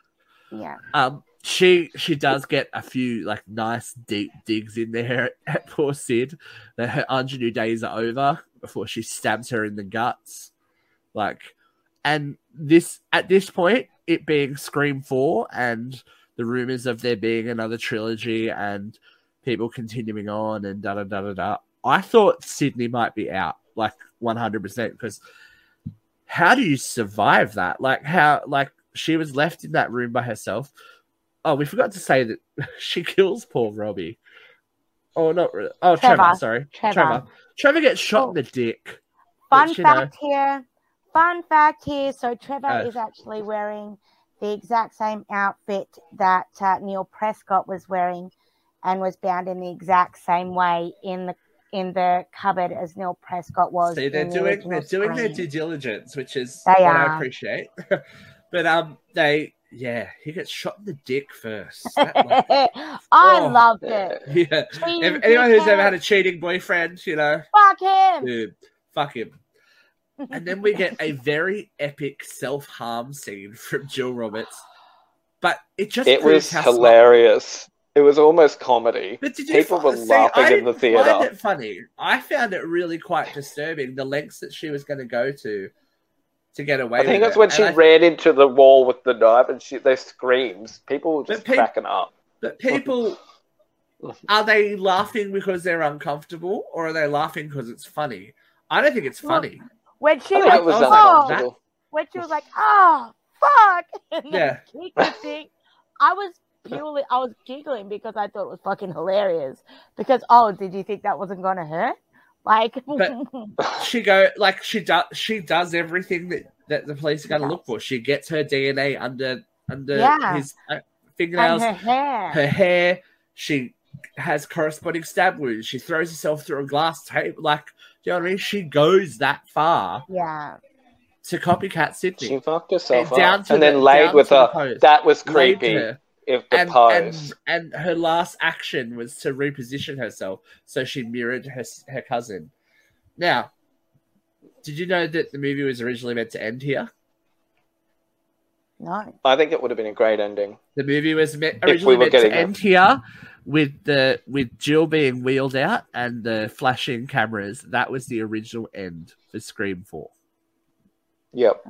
Speaker 4: Yeah.
Speaker 2: Um, she she does get a few like nice deep digs in there [LAUGHS] at poor Sid. That her ingenue days are over before she stabs her in the guts. Like, and this at this point, it being Scream Four and the rumors of there being another trilogy and people continuing on and da da da da da. I thought Sidney might be out like one hundred percent because how do you survive that? Like how like she was left in that room by herself. Oh, we forgot to say that [LAUGHS] she kills poor Robbie. Oh, not really. Oh, Trevor.
Speaker 4: Trevor.
Speaker 2: sorry,
Speaker 4: Trevor.
Speaker 2: Trevor. Trevor gets shot
Speaker 4: Oh.
Speaker 2: in the dick.
Speaker 4: Fun
Speaker 2: Which, you know-
Speaker 4: fact here. Fun fact here. So Trevor
Speaker 2: Uh.
Speaker 4: is actually wearing the exact same outfit that uh, Neil Prescott was wearing, and was bound in the exact same way in the in the cupboard as Neil Prescott was.
Speaker 2: See, they're
Speaker 4: in the
Speaker 2: doing they're doing their due diligence, which is
Speaker 4: They
Speaker 2: what I appreciate. [LAUGHS] but um, they yeah, he gets shot in the dick first. That, like, [LAUGHS]
Speaker 4: I
Speaker 2: Oh.
Speaker 4: loved it. [LAUGHS]
Speaker 2: yeah. If anyone who's ever had a cheating boyfriend, you know,
Speaker 4: Fuck him.
Speaker 2: dude, fuck him. And then we get a very epic self harm scene from Jill Roberts. But it just
Speaker 3: It was
Speaker 2: how smart-
Speaker 3: hilarious. It was almost comedy.
Speaker 2: But did you
Speaker 3: People
Speaker 2: fi-
Speaker 3: were
Speaker 2: see,
Speaker 3: laughing
Speaker 2: I
Speaker 3: in the
Speaker 2: didn't find
Speaker 3: theater.
Speaker 2: it funny. I found it really quite disturbing the lengths that she was going to go to to get away.
Speaker 3: I think
Speaker 2: with
Speaker 3: that's
Speaker 2: it.
Speaker 3: when
Speaker 2: And
Speaker 3: she
Speaker 2: I-
Speaker 3: ran into the wall with the knife and she they screams. People were just
Speaker 2: But peop-
Speaker 3: cracking up.
Speaker 2: But people, [LAUGHS] are they laughing because they're uncomfortable, or are they laughing because it's funny? I don't think it's funny.
Speaker 4: When she was
Speaker 2: like,
Speaker 3: it was
Speaker 2: oh,
Speaker 4: oh, when she was like, "Oh, fuck," [LAUGHS] and
Speaker 2: Yeah.
Speaker 4: thing, I was purely, I was giggling because I thought it was fucking hilarious. Because oh, did you think that wasn't gonna hurt? Like,
Speaker 2: But- [LAUGHS] She go like she does. She does everything that that the police are going to look for. She gets her DNA under under
Speaker 4: Yeah.
Speaker 2: his uh,
Speaker 4: and
Speaker 2: fingernails,
Speaker 4: her hair.
Speaker 2: her hair. She has corresponding stab wounds. She throws herself through a glass table. Like, do you know what I mean? She goes that far
Speaker 4: yeah,
Speaker 2: to copycat Sidney.
Speaker 3: She fucked herself
Speaker 2: down
Speaker 3: up.
Speaker 2: to
Speaker 3: And
Speaker 2: the-
Speaker 3: then laid
Speaker 2: down
Speaker 3: with
Speaker 2: to the
Speaker 3: her.
Speaker 2: pose.
Speaker 3: That was
Speaker 2: Laid
Speaker 3: creepy.
Speaker 2: Her.
Speaker 3: If the
Speaker 2: and,
Speaker 3: pose.
Speaker 2: and and her last action was to reposition herself, so she mirrored her her cousin. Now, did you know that the movie was originally meant to end here?
Speaker 4: no,
Speaker 3: I think it would have been a great ending.
Speaker 2: The movie was meant
Speaker 3: we
Speaker 2: originally
Speaker 3: were
Speaker 2: meant to
Speaker 3: getting
Speaker 2: end here with the with Jill being wheeled out and the flashing cameras. That was the original end for Scream Four.
Speaker 3: Yep.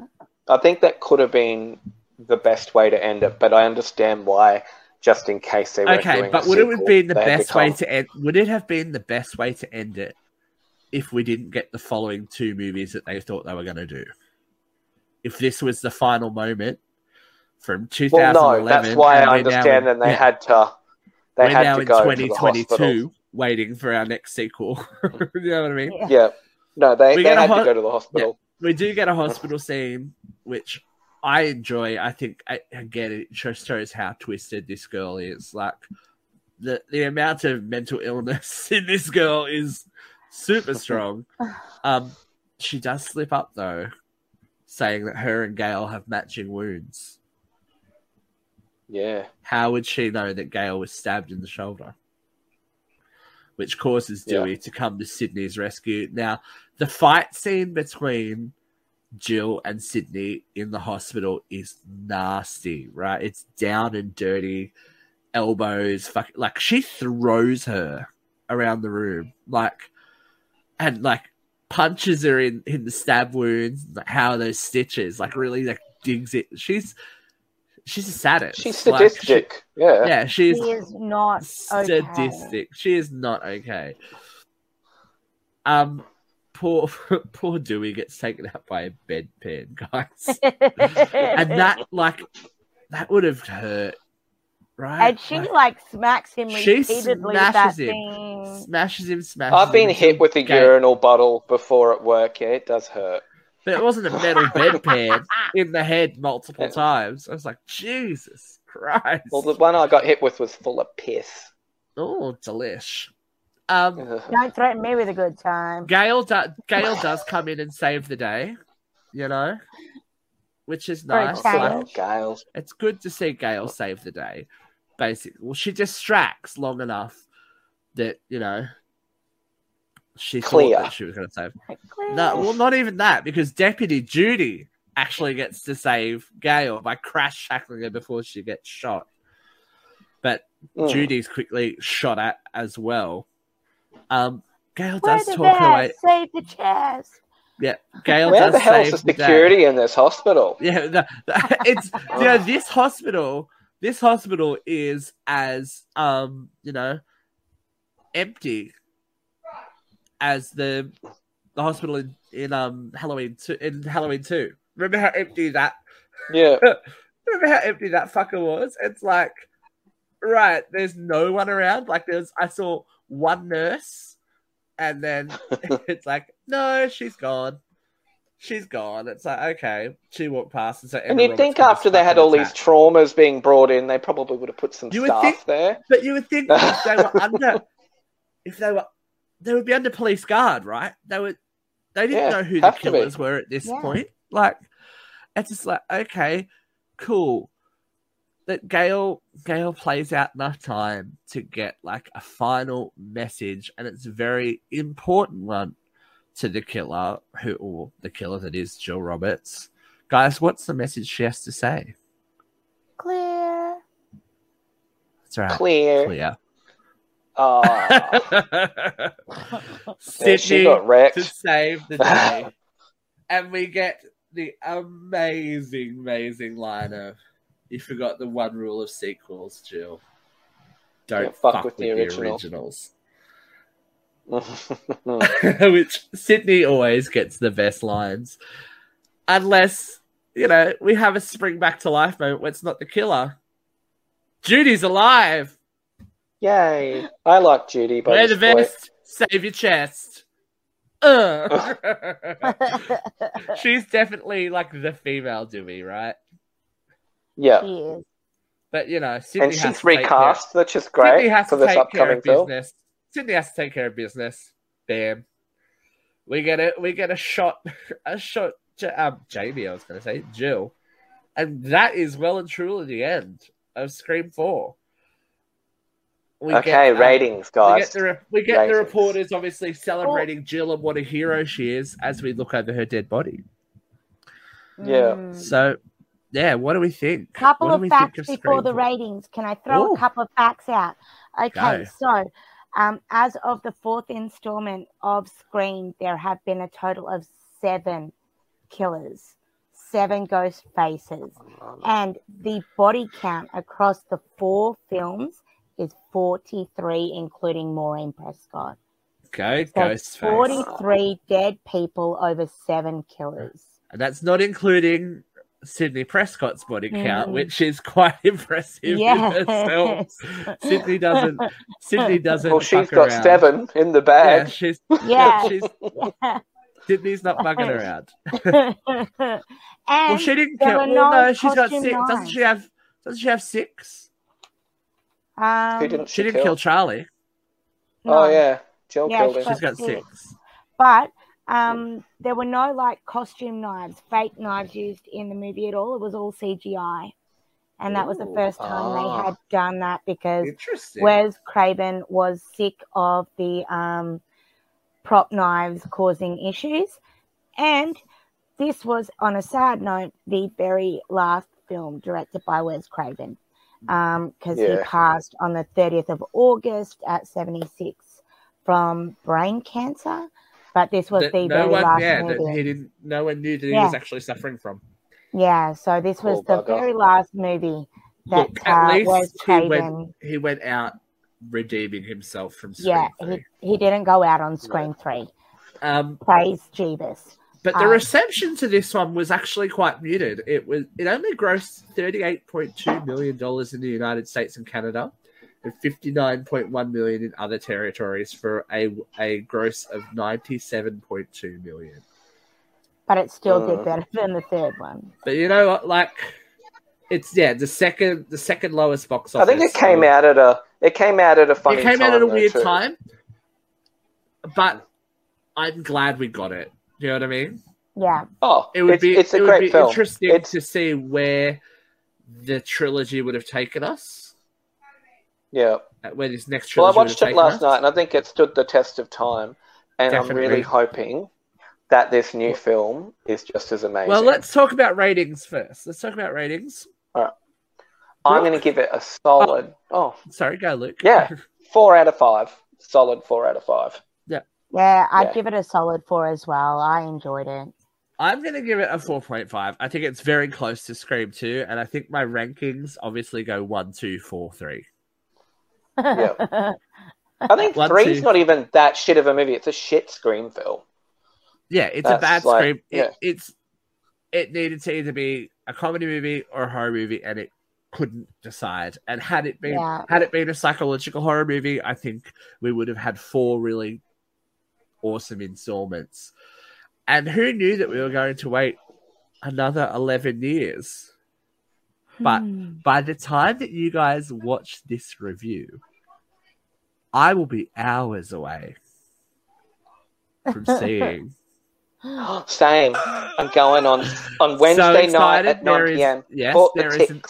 Speaker 3: I think that could have been the best way to end it, but I understand why, just in case they were
Speaker 2: Okay, but would it have been the best way to end? Would it have been the best way to end it if we didn't get the following two movies that they thought they were going to do? If this was the final moment from
Speaker 3: Well,
Speaker 2: 2011,
Speaker 3: no, that's why I
Speaker 2: now
Speaker 3: understand that they
Speaker 2: yeah,
Speaker 3: had to. They
Speaker 2: we're
Speaker 3: had
Speaker 2: now
Speaker 3: to
Speaker 2: in
Speaker 3: go to the
Speaker 2: 2022,
Speaker 3: hospital.
Speaker 2: waiting for our next sequel. [LAUGHS] you know what I mean?
Speaker 4: yeah.
Speaker 3: Yeah. No, they,
Speaker 2: We
Speaker 3: they had
Speaker 2: hot-
Speaker 3: to go to the hospital.
Speaker 2: we do get a [LAUGHS] hospital scene, which I enjoy. I think I, again it just shows how twisted this girl is. Like the the amount of mental illness [LAUGHS] in this girl is super strong. [SIGHS] Um, she does slip up though, saying that her and Gail have matching wounds.
Speaker 3: Yeah.
Speaker 2: How would she know that Gail was stabbed in the shoulder? Which causes
Speaker 3: Yeah.
Speaker 2: Dewey to come to Sidney's rescue. Now, the fight scene between Jill and Sidney in the hospital is nasty, right? It's down and dirty, elbows, fuck, like she throws her around the room, like, and like punches her in in the stab wounds. Like, how are those stitches? Like, really, like digs it. She's she's a sadist.
Speaker 3: She's
Speaker 2: Like, she-
Speaker 3: sadistic. yeah.
Speaker 2: yeah, she's
Speaker 4: She is not okay.
Speaker 2: sadistic. She is not okay. Um, poor [LAUGHS] poor Dewey gets taken out by a bedpan, guys, [LAUGHS] and that like that would have hurt, right?
Speaker 4: and she
Speaker 2: Like,
Speaker 4: like smacks him
Speaker 2: She
Speaker 4: repeatedly with that
Speaker 2: smashes him.
Speaker 4: thing.
Speaker 2: smashes him, smashes.
Speaker 3: I've been
Speaker 2: him
Speaker 3: hit with a
Speaker 2: Gail-
Speaker 3: urinal bottle before at work. Yeah, it does hurt.
Speaker 2: but it wasn't a metal [LAUGHS] bedpan in the head multiple
Speaker 3: Yeah.
Speaker 2: times. I was like, Jesus Christ!
Speaker 3: Well, the one I got hit with was full of piss.
Speaker 2: Oh, delish. Um, [LAUGHS]
Speaker 4: Don't threaten me with a good time.
Speaker 2: Gail, do- [LAUGHS] Gail does come in and save the day, you know, which is nice. Like,
Speaker 3: Gales.
Speaker 2: it's good to see Gail save the day. Basically, well, she distracts long enough that you know she
Speaker 3: Clear.
Speaker 2: thought that she was going to save. No, well, not even that because Deputy Judy actually gets to save Gail by crash tackling her before she gets shot. But
Speaker 3: Mm.
Speaker 2: Judy's quickly shot at as well. Um, Gail
Speaker 4: Where
Speaker 2: does
Speaker 4: the
Speaker 2: talk her way.
Speaker 4: Save the chairs.
Speaker 2: Yeah, [LAUGHS] Gail
Speaker 3: Where
Speaker 2: does
Speaker 3: the hell's
Speaker 2: save
Speaker 3: the
Speaker 2: day.
Speaker 3: security in this hospital? [LAUGHS]
Speaker 2: Yeah, the, [LAUGHS] the- it's you know this hospital. This hospital is as um you know empty as the the hospital in, in um Halloween two in Halloween two. Remember how empty that
Speaker 3: Yeah.
Speaker 2: remember how empty that fucker was? It's like right, there's no one around. Like there's I saw one nurse and then [LAUGHS] it's like, no, she's gone. She's gone. It's like, okay. She walked past and so
Speaker 3: And you'd
Speaker 2: Roberts
Speaker 3: think after they had
Speaker 2: fucking
Speaker 3: all these traumas being brought in, they probably would have put some
Speaker 2: You would
Speaker 3: staff
Speaker 2: think-
Speaker 3: there.
Speaker 2: But you would think if they were [LAUGHS] under, if they were, they would be under police guard, right? They would. They didn't
Speaker 3: Yeah,
Speaker 2: know who the
Speaker 3: have to be.
Speaker 2: killers were at this
Speaker 4: Yeah.
Speaker 2: point. Like, it's just like okay, cool. That Gail Gail plays out enough time to get like a final message, and it's a very important one to the killer, who or the killer that is Jill Roberts. Guys, what's the message she has to say?
Speaker 4: Clear.
Speaker 2: That's right.
Speaker 3: Clear.
Speaker 2: Clear. [LAUGHS]
Speaker 3: Oh, yeah, she
Speaker 2: Sidney
Speaker 3: got
Speaker 2: to save the day. [LAUGHS] and we get the amazing, amazing line of You forgot the one rule of sequels, Jill. Don't
Speaker 3: Yeah, fuck
Speaker 2: fuck,
Speaker 3: with
Speaker 2: with,
Speaker 3: the
Speaker 2: the
Speaker 3: original."
Speaker 2: originals. [LAUGHS] [LAUGHS] Which Sidney always gets the best lines. Unless, you know, we have a spring back to life moment where it's not the killer. Judy's alive.
Speaker 3: Yay. I like Judy, but
Speaker 2: Wear the vest, save your chest. [LAUGHS] She's definitely like the female Dewey, right?
Speaker 3: Yeah.
Speaker 4: She is.
Speaker 2: But you know, Sidney
Speaker 3: And
Speaker 2: has
Speaker 3: she's
Speaker 2: to take care-
Speaker 3: recast, which is Sidney
Speaker 2: has
Speaker 3: for
Speaker 2: to
Speaker 3: this
Speaker 2: take care
Speaker 3: upcoming
Speaker 2: of
Speaker 3: film.
Speaker 2: business. Sidney has to take care of business. Bam. We get it. we get a shot [LAUGHS] a shot Ja- um, Jamie, I was gonna say, Jill. And that is well and truly the end of Scream Four. We
Speaker 3: okay,
Speaker 2: get, um,
Speaker 3: ratings,
Speaker 2: We
Speaker 3: guys.
Speaker 2: get the re- we get the reporters obviously celebrating Jill and what a hero she is as we look over her dead body.
Speaker 3: Yeah.
Speaker 4: Mm.
Speaker 2: So, yeah, what do we think?
Speaker 4: couple
Speaker 2: What
Speaker 4: of facts
Speaker 2: of
Speaker 4: before the ratings. Can I throw
Speaker 2: Ooh.
Speaker 4: a couple of facts out? Okay,
Speaker 2: Go.
Speaker 4: so um, as of the fourth installment of Scream, there have been a total of seven killers, seven ghost faces, and the body count across the four films is 43, including Maureen Prescott.
Speaker 2: Go,
Speaker 4: So
Speaker 2: Ghostface.
Speaker 4: 43 dead people over seven killers.
Speaker 2: And that's not including Sidney Prescott's body count,
Speaker 4: Mm.
Speaker 2: which is quite [LAUGHS] impressive in.
Speaker 4: Yes.
Speaker 2: Sidney doesn't. Sidney [LAUGHS] doesn't.
Speaker 3: Well, she's
Speaker 2: fuck
Speaker 3: got
Speaker 2: around.
Speaker 3: seven in the
Speaker 2: Yeah,
Speaker 3: bag.
Speaker 2: she's. [LAUGHS]
Speaker 4: Yeah.
Speaker 2: she's
Speaker 4: Yeah.
Speaker 2: Sidney's not fucking around.
Speaker 4: and
Speaker 2: well, she didn't
Speaker 4: there
Speaker 2: kill. Well,
Speaker 4: no
Speaker 2: no, she's got
Speaker 4: costume
Speaker 2: six. Doesn't she have? Doesn't she have six?
Speaker 4: um,
Speaker 3: Who didn't
Speaker 2: She
Speaker 3: she,
Speaker 2: didn't
Speaker 3: kill?
Speaker 2: kill Charlie.
Speaker 3: Oh, yeah. Jill
Speaker 4: Yeah,
Speaker 3: killed
Speaker 4: she
Speaker 3: him.
Speaker 4: got-
Speaker 2: She's got
Speaker 4: six.
Speaker 2: six.
Speaker 4: But um, there were no like costume knives, fake knives used in the movie at all. It was all CGI, and that was the first time
Speaker 3: Ah.
Speaker 4: they had done that because Wes Craven was sick of the um, prop knives causing issues. And this was, on a sad note, the very last film directed by Wes Craven because he
Speaker 3: Yeah.
Speaker 4: passed on the 30th of August at 76 from brain cancer. But this was
Speaker 2: That
Speaker 4: the
Speaker 2: no
Speaker 4: very
Speaker 2: one,
Speaker 4: last
Speaker 2: yeah, that
Speaker 4: movie.
Speaker 2: he didn't. No one knew that he
Speaker 4: Yeah.
Speaker 2: was actually suffering from.
Speaker 4: Yeah, so this was
Speaker 3: Poor
Speaker 4: the
Speaker 3: bugger.
Speaker 4: very last movie that
Speaker 2: Look, at
Speaker 4: uh,
Speaker 2: least
Speaker 4: Wes
Speaker 2: he
Speaker 4: Craven.
Speaker 2: went. He went out redeeming himself from. Scream
Speaker 4: Yeah,
Speaker 2: three.
Speaker 4: he, he didn't go out on Scream 3.
Speaker 2: Um,
Speaker 4: Praise Jeebus.
Speaker 2: but the
Speaker 4: Um,
Speaker 2: reception to this one was actually quite muted. It was. It only grossed thirty-eight point two million dollars in the United States and Canada, and fifty-nine point one million in other territories for a a gross of ninety-seven point two million.
Speaker 4: But it still
Speaker 3: Uh.
Speaker 4: did better than the third one.
Speaker 2: But you know what? Like, it's yeah, the second the second lowest box office.
Speaker 3: I think it came
Speaker 2: of-
Speaker 3: out at a it came out at a funny
Speaker 2: It came
Speaker 3: time,
Speaker 2: out at a weird
Speaker 3: too.
Speaker 2: time. but I'm glad we got it. Do you know what I mean?
Speaker 4: Yeah.
Speaker 3: Oh,
Speaker 2: It would
Speaker 3: it's,
Speaker 2: be
Speaker 3: it's a
Speaker 2: it would be
Speaker 3: film.
Speaker 2: interesting
Speaker 3: It's
Speaker 2: to see where the trilogy would have taken us.
Speaker 3: Yeah.
Speaker 2: Where this next
Speaker 3: Well, I
Speaker 2: trilogy would have
Speaker 3: watched it last
Speaker 2: us.
Speaker 3: night, and I think it stood the test of time. And I'm really hoping that this new film is just as amazing.
Speaker 2: Well, let's talk about ratings first. Let's talk about ratings. All right.
Speaker 3: I'm going to give it a solid. Oh, oh.
Speaker 2: Sorry, go Luke.
Speaker 3: Yeah. [LAUGHS] four out of five. Solid four out of five.
Speaker 4: Yeah, Yeah, I'd
Speaker 3: Yeah.
Speaker 4: give it a solid four as well. I enjoyed it.
Speaker 2: I'm going to give it a 4.5. I think it's very close to Scream 2, and I think my rankings obviously go 1, 2, 4, 3.
Speaker 3: Yeah. [LAUGHS] I think
Speaker 2: One,
Speaker 3: three's
Speaker 2: two.
Speaker 3: not even that shit of a movie. It's a shit Scream film.
Speaker 2: Yeah, it's a bad
Speaker 3: like-
Speaker 2: Scream. It,
Speaker 3: yeah.
Speaker 2: It's It needed to either be a comedy movie or a horror movie, and it couldn't decide. And had it been
Speaker 4: Yeah.
Speaker 2: had it been a psychological horror movie, I think we would have had four really awesome installments. And who knew that we were going to wait another 11 years? But
Speaker 4: Hmm.
Speaker 2: by the time that you guys watch this review, I will be hours away from [LAUGHS] seeing. [GASPS]
Speaker 3: Same. I'm going on on [GASPS]
Speaker 2: So
Speaker 3: Wednesday night
Speaker 2: excited.
Speaker 3: at 9
Speaker 2: There is-
Speaker 3: p.m.
Speaker 2: Yes,
Speaker 3: Bought the
Speaker 2: there is an.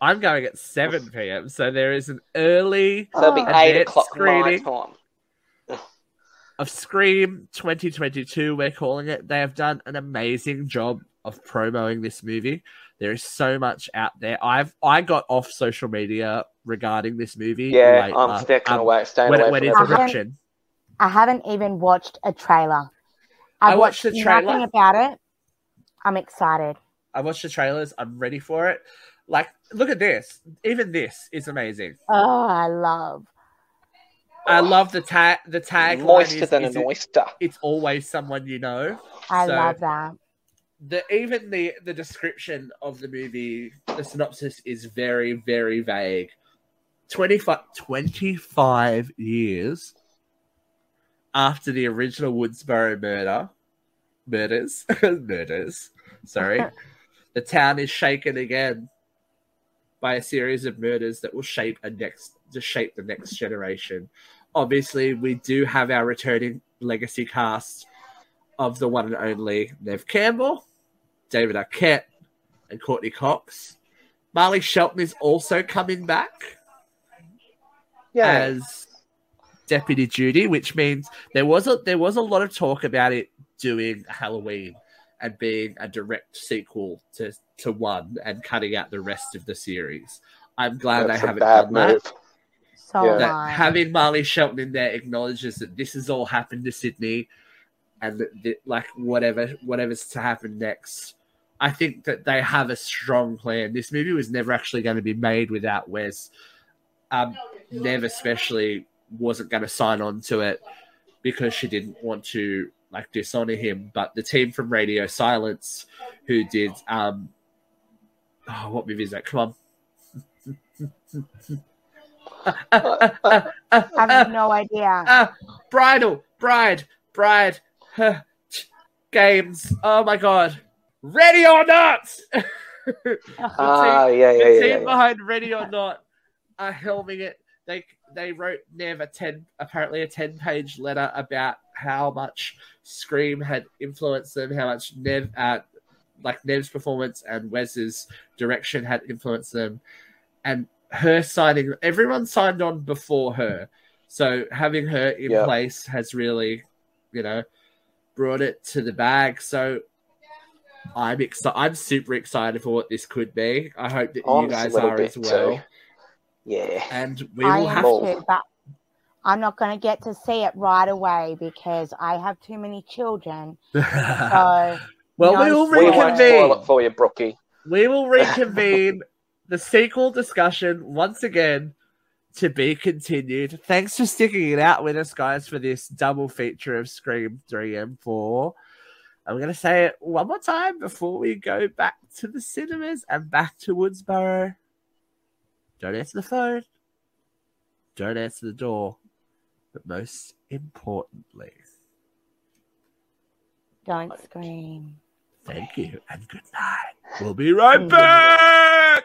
Speaker 2: I'm going at 7 p.m. So there is an early
Speaker 3: So it'll be.
Speaker 4: Ah.
Speaker 3: 8
Speaker 2: Advanced
Speaker 3: o'clock my
Speaker 2: screening.
Speaker 3: time. [LAUGHS]
Speaker 2: of Scream 2022, we're calling it. They have done an amazing job of promoting this movie. There is so much out there. I've I got off social media regarding this movie.
Speaker 3: Yeah,
Speaker 2: late
Speaker 3: I'm
Speaker 2: last-
Speaker 3: sticking
Speaker 2: um,
Speaker 3: away, staying
Speaker 2: when
Speaker 3: away
Speaker 2: it went
Speaker 3: from
Speaker 2: into
Speaker 3: it.
Speaker 4: everything.
Speaker 2: production.
Speaker 4: I haven't even watched a trailer.
Speaker 2: I
Speaker 4: I've
Speaker 2: watched
Speaker 4: watched
Speaker 2: the trailer.
Speaker 4: nothing about it. I'm excited.
Speaker 2: I watched the trailers. I'm ready for it. Like, look at this. Even this is amazing.
Speaker 4: Oh, I love.
Speaker 2: I love the tag. The tag
Speaker 3: Moister
Speaker 2: is,
Speaker 3: than
Speaker 2: is
Speaker 3: an
Speaker 2: it-
Speaker 3: oyster.
Speaker 2: it's always someone you know.
Speaker 4: I
Speaker 2: So-
Speaker 4: love that.
Speaker 2: The even the the description of the movie the synopsis is very very vague. 25, 25 years after the original woodsboro murder murders [LAUGHS] murders sorry [LAUGHS] the town is shaken again by a series of murders that will shape a next to shape the next generation. Obviously we do have our returning legacy cast of the one and only Neve Campbell, David Arquette, and Courteney Cox. Marley Shelton is also coming back
Speaker 3: Yeah.
Speaker 2: as Deputy Judy, which means there was a there was a lot of talk about it doing Halloween and being a direct sequel to to one and cutting out the rest of the series. I'm glad
Speaker 3: That's
Speaker 2: they haven't
Speaker 3: bad
Speaker 2: done that.
Speaker 4: So
Speaker 3: Yeah.
Speaker 2: that having Marley Shelton in there acknowledges that this has all happened to Sidney, and that, that like whatever whatever's to happen next. I think that they have a strong plan. This movie was never actually going to be made without Wes. Um, Neve especially wasn't going to sign on to it because she didn't want to like dishonor him. But the team from Radio Silence, who did um, oh, what movie is that? Come on.
Speaker 4: I have no idea. [LAUGHS]
Speaker 2: Ah, bridal, bride, bride, huh, games. Oh my god, ready or not? [LAUGHS] the
Speaker 3: Ah,
Speaker 2: team,
Speaker 3: yeah, yeah,
Speaker 2: the
Speaker 3: yeah.
Speaker 2: team
Speaker 3: yeah.
Speaker 2: behind Ready or Not are helming it. They they wrote Neve a ten, apparently a ten page letter about how much Scream had influenced them, how much Neve, uh, like Neve's performance and Wes's direction had influenced them, and her signing. Everyone signed on before her, so having her in
Speaker 3: Yeah.
Speaker 2: place has really, you know, brought it to the bag. So. I'm excited. I'm super excited for what this could be. I hope that oh,
Speaker 3: I'm
Speaker 2: you guys are as well.
Speaker 3: too. Yeah.
Speaker 2: And we
Speaker 4: I
Speaker 2: will
Speaker 4: am
Speaker 2: have
Speaker 3: to-
Speaker 4: too, but I'm not going to get to see it right away because I have too many children. [LAUGHS] So [LAUGHS]
Speaker 2: well,
Speaker 4: no
Speaker 2: we will [LAUGHS]
Speaker 3: We won't spoil
Speaker 2: reconvene.
Speaker 3: it for you, Brookie.
Speaker 2: We will reconvene the sequel discussion once again to be continued. Thanks for sticking it out with us, guys, for this double feature of Scream 3 and 4. I'm going to say it one more time before we go back to the cinemas and back to Woodsboro. Don't answer the phone. Don't answer the door. But most importantly,
Speaker 4: don't scream.
Speaker 2: Thank you and good night. We'll be right [LAUGHS] back.